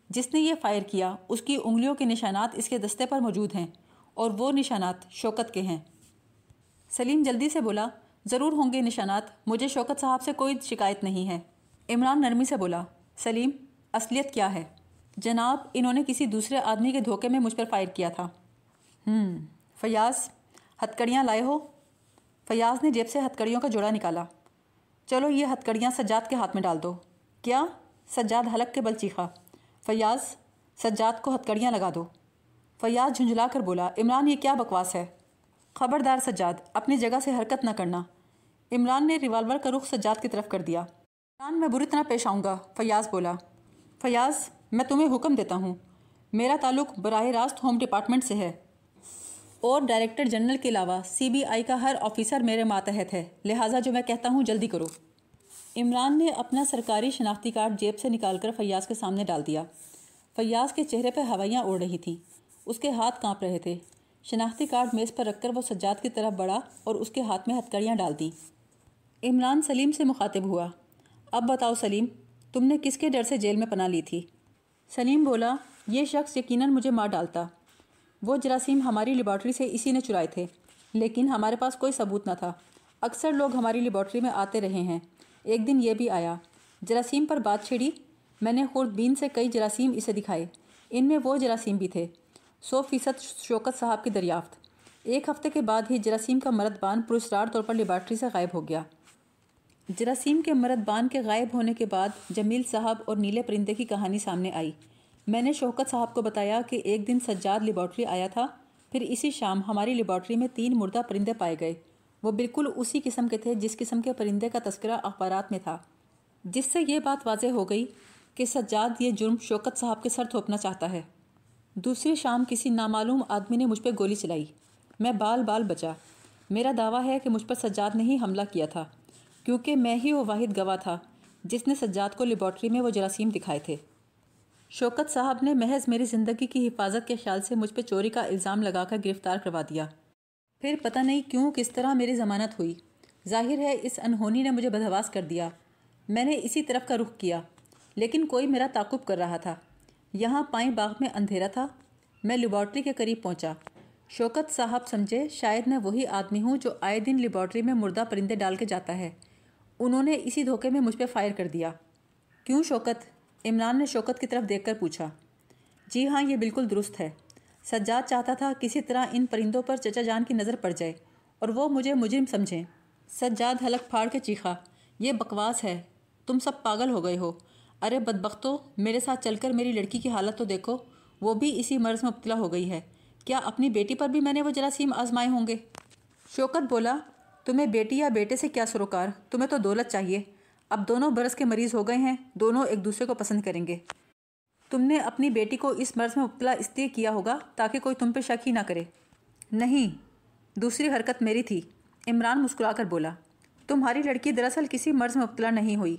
جس نے یہ فائر کیا، اس کی انگلیوں کے نشانات اس کے دستے پر موجود ہیں اور وہ نشانات شوکت کے ہیں۔ سلیم جلدی سے بولا، ضرور ہوں گے نشانات، مجھے شوکت صاحب سے کوئی شکایت نہیں ہے۔ عمران نرمی سے بولا، سلیم، اصلیت کیا ہے؟ جناب، انہوں نے کسی دوسرے آدمی کے دھوکے میں مجھ پر فائر کیا تھا۔ ہم فیاض ہتکڑیاں لائے ہو۔ فیاض نے جیب سے ہتکڑیوں کا جوڑا نکالا۔ چلو یہ ہتکڑیاں سجاد کے ہاتھ میں ڈال دو۔ کیا؟ سجاد حلق کے بل چیخا۔ فیاض، سجاد کو ہتکڑیاں لگا دو۔ فیاض جھنجھلا کر بولا، عمران، یہ کیا بکواس ہے؟ خبردار سجاد، اپنی جگہ سے حرکت نہ کرنا۔ عمران نے ریوالور کا رخ سجاد کی طرف کر دیا۔ عمران، میں بری طرح پیش آؤں گا۔ فیاض بولا۔ فیاض، میں تمہیں حکم دیتا ہوں۔ میرا تعلق براہ راست ہوم ڈپارٹمنٹ سے ہے۔ اور ڈائریکٹر جنرل کے علاوہ سی بی آئی کا ہر آفیسر میرے ماتحت ہے۔ لہٰذا جو میں کہتا ہوں جلدی کرو۔ عمران نے اپنا سرکاری شناختی کارڈ جیب سے نکال کر فیاض کے سامنے ڈال دیا۔ فیاض کے چہرے پہ ہوائیاں اڑ رہی تھیں۔ اس کے ہاتھ کانپ رہے تھے۔ شناختی کارڈ میز پر رکھ کر وہ سجاد کی طرف بڑھا اور اس کے ہاتھ میں ہتکڑیاں ڈال دیں۔ عمران سلیم سے مخاطب ہوا۔ اب بتاؤ سلیم، تم نے کس کے ڈر سے جیل میں پناہ لی تھی؟ سلیم بولا، یہ شخص یقیناً مجھے مار ڈالتا۔ وہ جراثیم ہماری لیبارٹری سے اسی نے چرائے تھے، لیکن ہمارے پاس کوئی ثبوت نہ تھا۔ اکثر لوگ ہماری لیبارٹری میں آتے رہے ہیں۔ ایک دن یہ بھی آیا۔ جراثیم پر بات چھڑی میں نے خوردبین سے کئی جراثیم اسے دکھائے۔ ان میں وہ جراثیم بھی تھے۔ سو فیصد شوکت صاحب کی دریافت۔ ایک ہفتے کے بعد ہی جراثیم کا مرد بان پرسرار طور پر لیبارٹری سے غائب ہو گیا۔ جراثیم کے مرد بان کے غائب ہونے کے بعد جمیل صاحب اور نیلے پرندے کی کہانی سامنے آئی۔ میں نے شوکت صاحب کو بتایا کہ ایک دن سجاد لیبارٹری آیا تھا، پھر اسی شام ہماری لیبارٹری میں تین مردہ پرندے پائے گئے۔ وہ بالکل اسی قسم کے تھے جس قسم کے پرندے کا تذکرہ اخبارات میں تھا۔ جس سے یہ بات واضح ہو گئی کہ سجاد یہ جرم شوکت صاحب کے سر تھوپنا چاہتا ہے۔ دوسری شام کسی نامعلوم آدمی نے مجھ پہ گولی چلائی۔ میں بال بال بچا۔ میرا دعویٰ ہے کہ مجھ پر سجاد نے ہی حملہ کیا تھا، کیونکہ میں ہی وہ واحد گواہ تھا جس نے سجاد کو لیبارٹری میں وہ جراثیم دکھائے تھے۔ شوکت صاحب نے محض میری زندگی کی حفاظت کے خیال سے مجھ پہ چوری کا الزام لگا کر گرفتار کروا دیا۔ پھر پتہ نہیں کیوں کس طرح میری ضمانت ہوئی۔ ظاہر ہے اس انہونی نے مجھے بدہواس کر دیا۔ میں نے اسی طرف کا رخ کیا، لیکن کوئی میرا تعقب کر رہا تھا۔ یہاں پائیں باغ میں اندھیرا تھا۔ میں لیبارٹری کے قریب پہنچا۔ شوکت صاحب سمجھے شاید میں وہی آدمی ہوں جو آئے دن لیبارٹری میں مردہ پرندے ڈال کے جاتا ہے۔ انہوں نے اسی دھوکے میں مجھ پہ فائر کر دیا۔ کیوں شوکت؟ عمران نے شوکت کی طرف دیکھ کر پوچھا جی ہاں یہ بالکل درست ہے۔ سجاد چاہتا تھا کسی طرح ان پرندوں پر چچا جان کی نظر پڑ جائے اور وہ مجھے مجرم سمجھیں۔ سجاد حلق پھاڑ کے چیخا، یہ بکواس ہے، تم سب پاگل ہو گئے ہو۔ ارے بدبختو، میرے ساتھ چل کر میری لڑکی کی حالت تو دیکھو، وہ بھی اسی مرض میں مبتلا ہو گئی ہے۔ کیا اپنی بیٹی پر بھی میں نے وہ جراثیم آزمائے ہوں گے؟ شوکت بولا، تمہیں بیٹی یا بیٹے سے کیا سروکار؟ تمہیں تو دولت چاہیے۔ اب دونوں برس کے مریض ہو گئے ہیں، دونوں ایک دوسرے کو پسند کریں گے۔ تم نے اپنی بیٹی کو اس مرض میں مبتلا اس لیے کیا ہوگا تاکہ کوئی تم پہ شک ہی نہ کرے۔ نہیں، دوسری حرکت میری تھی، عمران مسکرا کر بولا۔ تمہاری لڑکی دراصل کسی مرض میں مبتلا نہیں ہوئی۔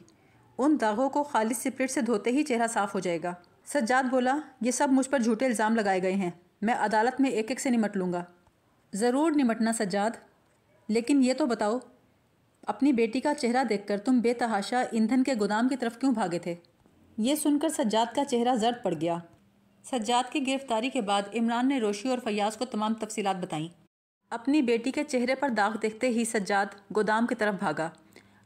ان داغوں کو خالص سپرٹ سے دھوتے ہی چہرہ صاف ہو جائے گا۔ سجاد بولا، یہ سب مجھ پر جھوٹے الزام لگائے گئے ہیں، میں عدالت میں ایک ایک سے نمٹ لوں گا۔ ضرور نمٹنا سجاد، لیکن یہ تو بتاؤ اپنی بیٹی کا چہرہ دیکھ کر تم بے تحاشا ایندھن کے گودام کی طرف کیوں بھاگے تھے؟ یہ سن کر سجاد کا چہرہ زرد پڑ گیا۔ سجاد کی گرفتاری کے بعد عمران نے روشی اور فیاض کو تمام تفصیلات بتائیں۔ اپنی بیٹی کے چہرے پر داغ دیکھتے ہی سجاد گودام کی طرف بھاگا۔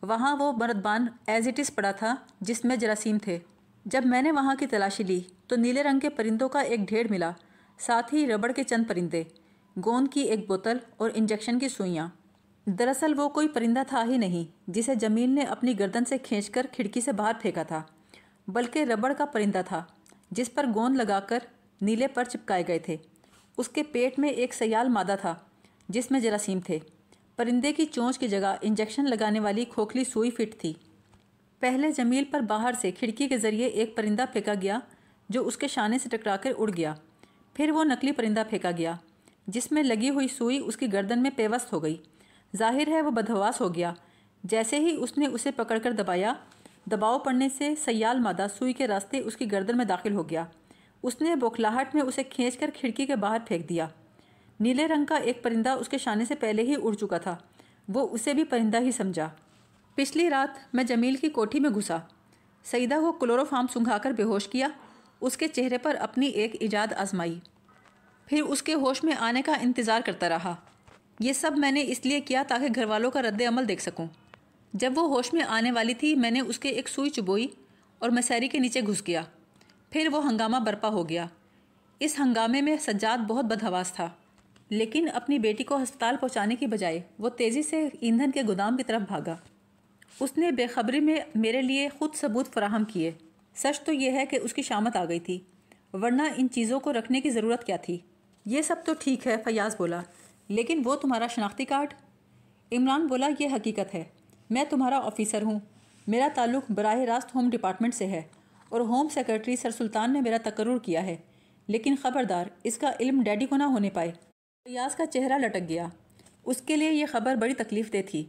وہاں وہ مردبان ایز اٹ از پڑا تھا جس میں جراثیم تھے۔ جب میں نے وہاں کی تلاشی لی تو نیلے رنگ کے پرندوں کا ایک ڈھیر ملا، ساتھ ہی ربڑ کے چند پرندے گوند کی ایک بوتل اور انجیکشن کی سوئیاں۔ دراصل وہ کوئی پرندہ تھا ہی نہیں، جسے جمیل نے اپنی گردن سے کھینچ کر کھڑکی سے باہر پھینکا تھا، بلکہ ربڑ کا پرندہ تھا، جس پر گوند لگا کر نیلے پر چپکائے گئے تھے۔ اس کے پیٹ میں ایک سیال مادہ تھا، جس میں جراثیم تھے۔ پرندے کی چونچ کی جگہ انجیکشن لگانے والی کھوکھلی سوئی فٹ تھی۔ پہلے جمیل پر باہر سے کھڑکی کے ذریعے ایک پرندہ پھینکا گیا، جو اس کے شانے سے ٹکرا کر اڑ گیا۔ پھر وہ نقلی پرندہ پھینکا گیا، جس میں لگی ہوئی سوئی اس کی گردن میں پیوست ہو گئی۔ ظاہر ہے وہ بدہواس ہو گیا۔ جیسے ہی اس نے اسے پکڑ کر دبایا، دباؤ پڑنے سے سیال مادہ سوئی کے راستے اس کی گردن میں داخل ہو گیا۔ اس نے بوکھلاہٹ میں اسے کھینچ کر کھڑکی کے باہر پھینک دیا۔ نیلے رنگ کا ایک پرندہ اس کے شانے سے پہلے ہی اڑ چکا تھا۔ وہ اسے بھی پرندہ ہی سمجھا۔ پچھلی رات میں جمیل کی کوٹھی میں گھسا۔ سعیدہ کو کلورو فارم سنگھا کر بے ہوش کیا۔ اس کے چہرے پر اپنی ایک ایجاد آزمائی۔ پھر اس کے ہوش میں آنے کا انتظار کرتا رہا۔ یہ سب میں نے اس لیے کیا تاکہ گھر والوں کا رد عمل دیکھ سکوں۔ جب وہ ہوش میں آنے والی تھی، میں نے اس کے ایک سوئی چبوئی اور مسیری کے نیچے گھس گیا۔ پھر وہ ہنگامہ برپا ہو گیا۔ اس ہنگامے میں سجاد بہت بدہواس تھا، لیکن اپنی بیٹی کو ہسپتال پہنچانے کی بجائے وہ تیزی سے ایندھن کے گودام کی طرف بھاگا۔ اس نے بے خبری میں میرے لیے خود ثبوت فراہم کیے۔ سچ تو یہ ہے کہ اس کی شامت آ گئی تھی، ورنہ ان چیزوں کو رکھنے کی ضرورت کیا تھی؟ یہ سب تو ٹھیک ہے، فیاض بولا۔ لیکن وہ تمہارا شناختی کارڈ؟ عمران بولا، یہ حقیقت ہے۔ میں تمہارا آفیسر ہوں۔ میرا تعلق براہ راست ہوم ڈپارٹمنٹ سے ہے اور ہوم سیکرٹری سر سلطان نے میرا تقرر کیا ہے۔ لیکن خبردار، اس کا علم ڈیڈی کو نہ ہونے پائے۔ فیاض کا چہرہ لٹک گیا۔ اس کے لیے یہ خبر بڑی تکلیف دہ تھی۔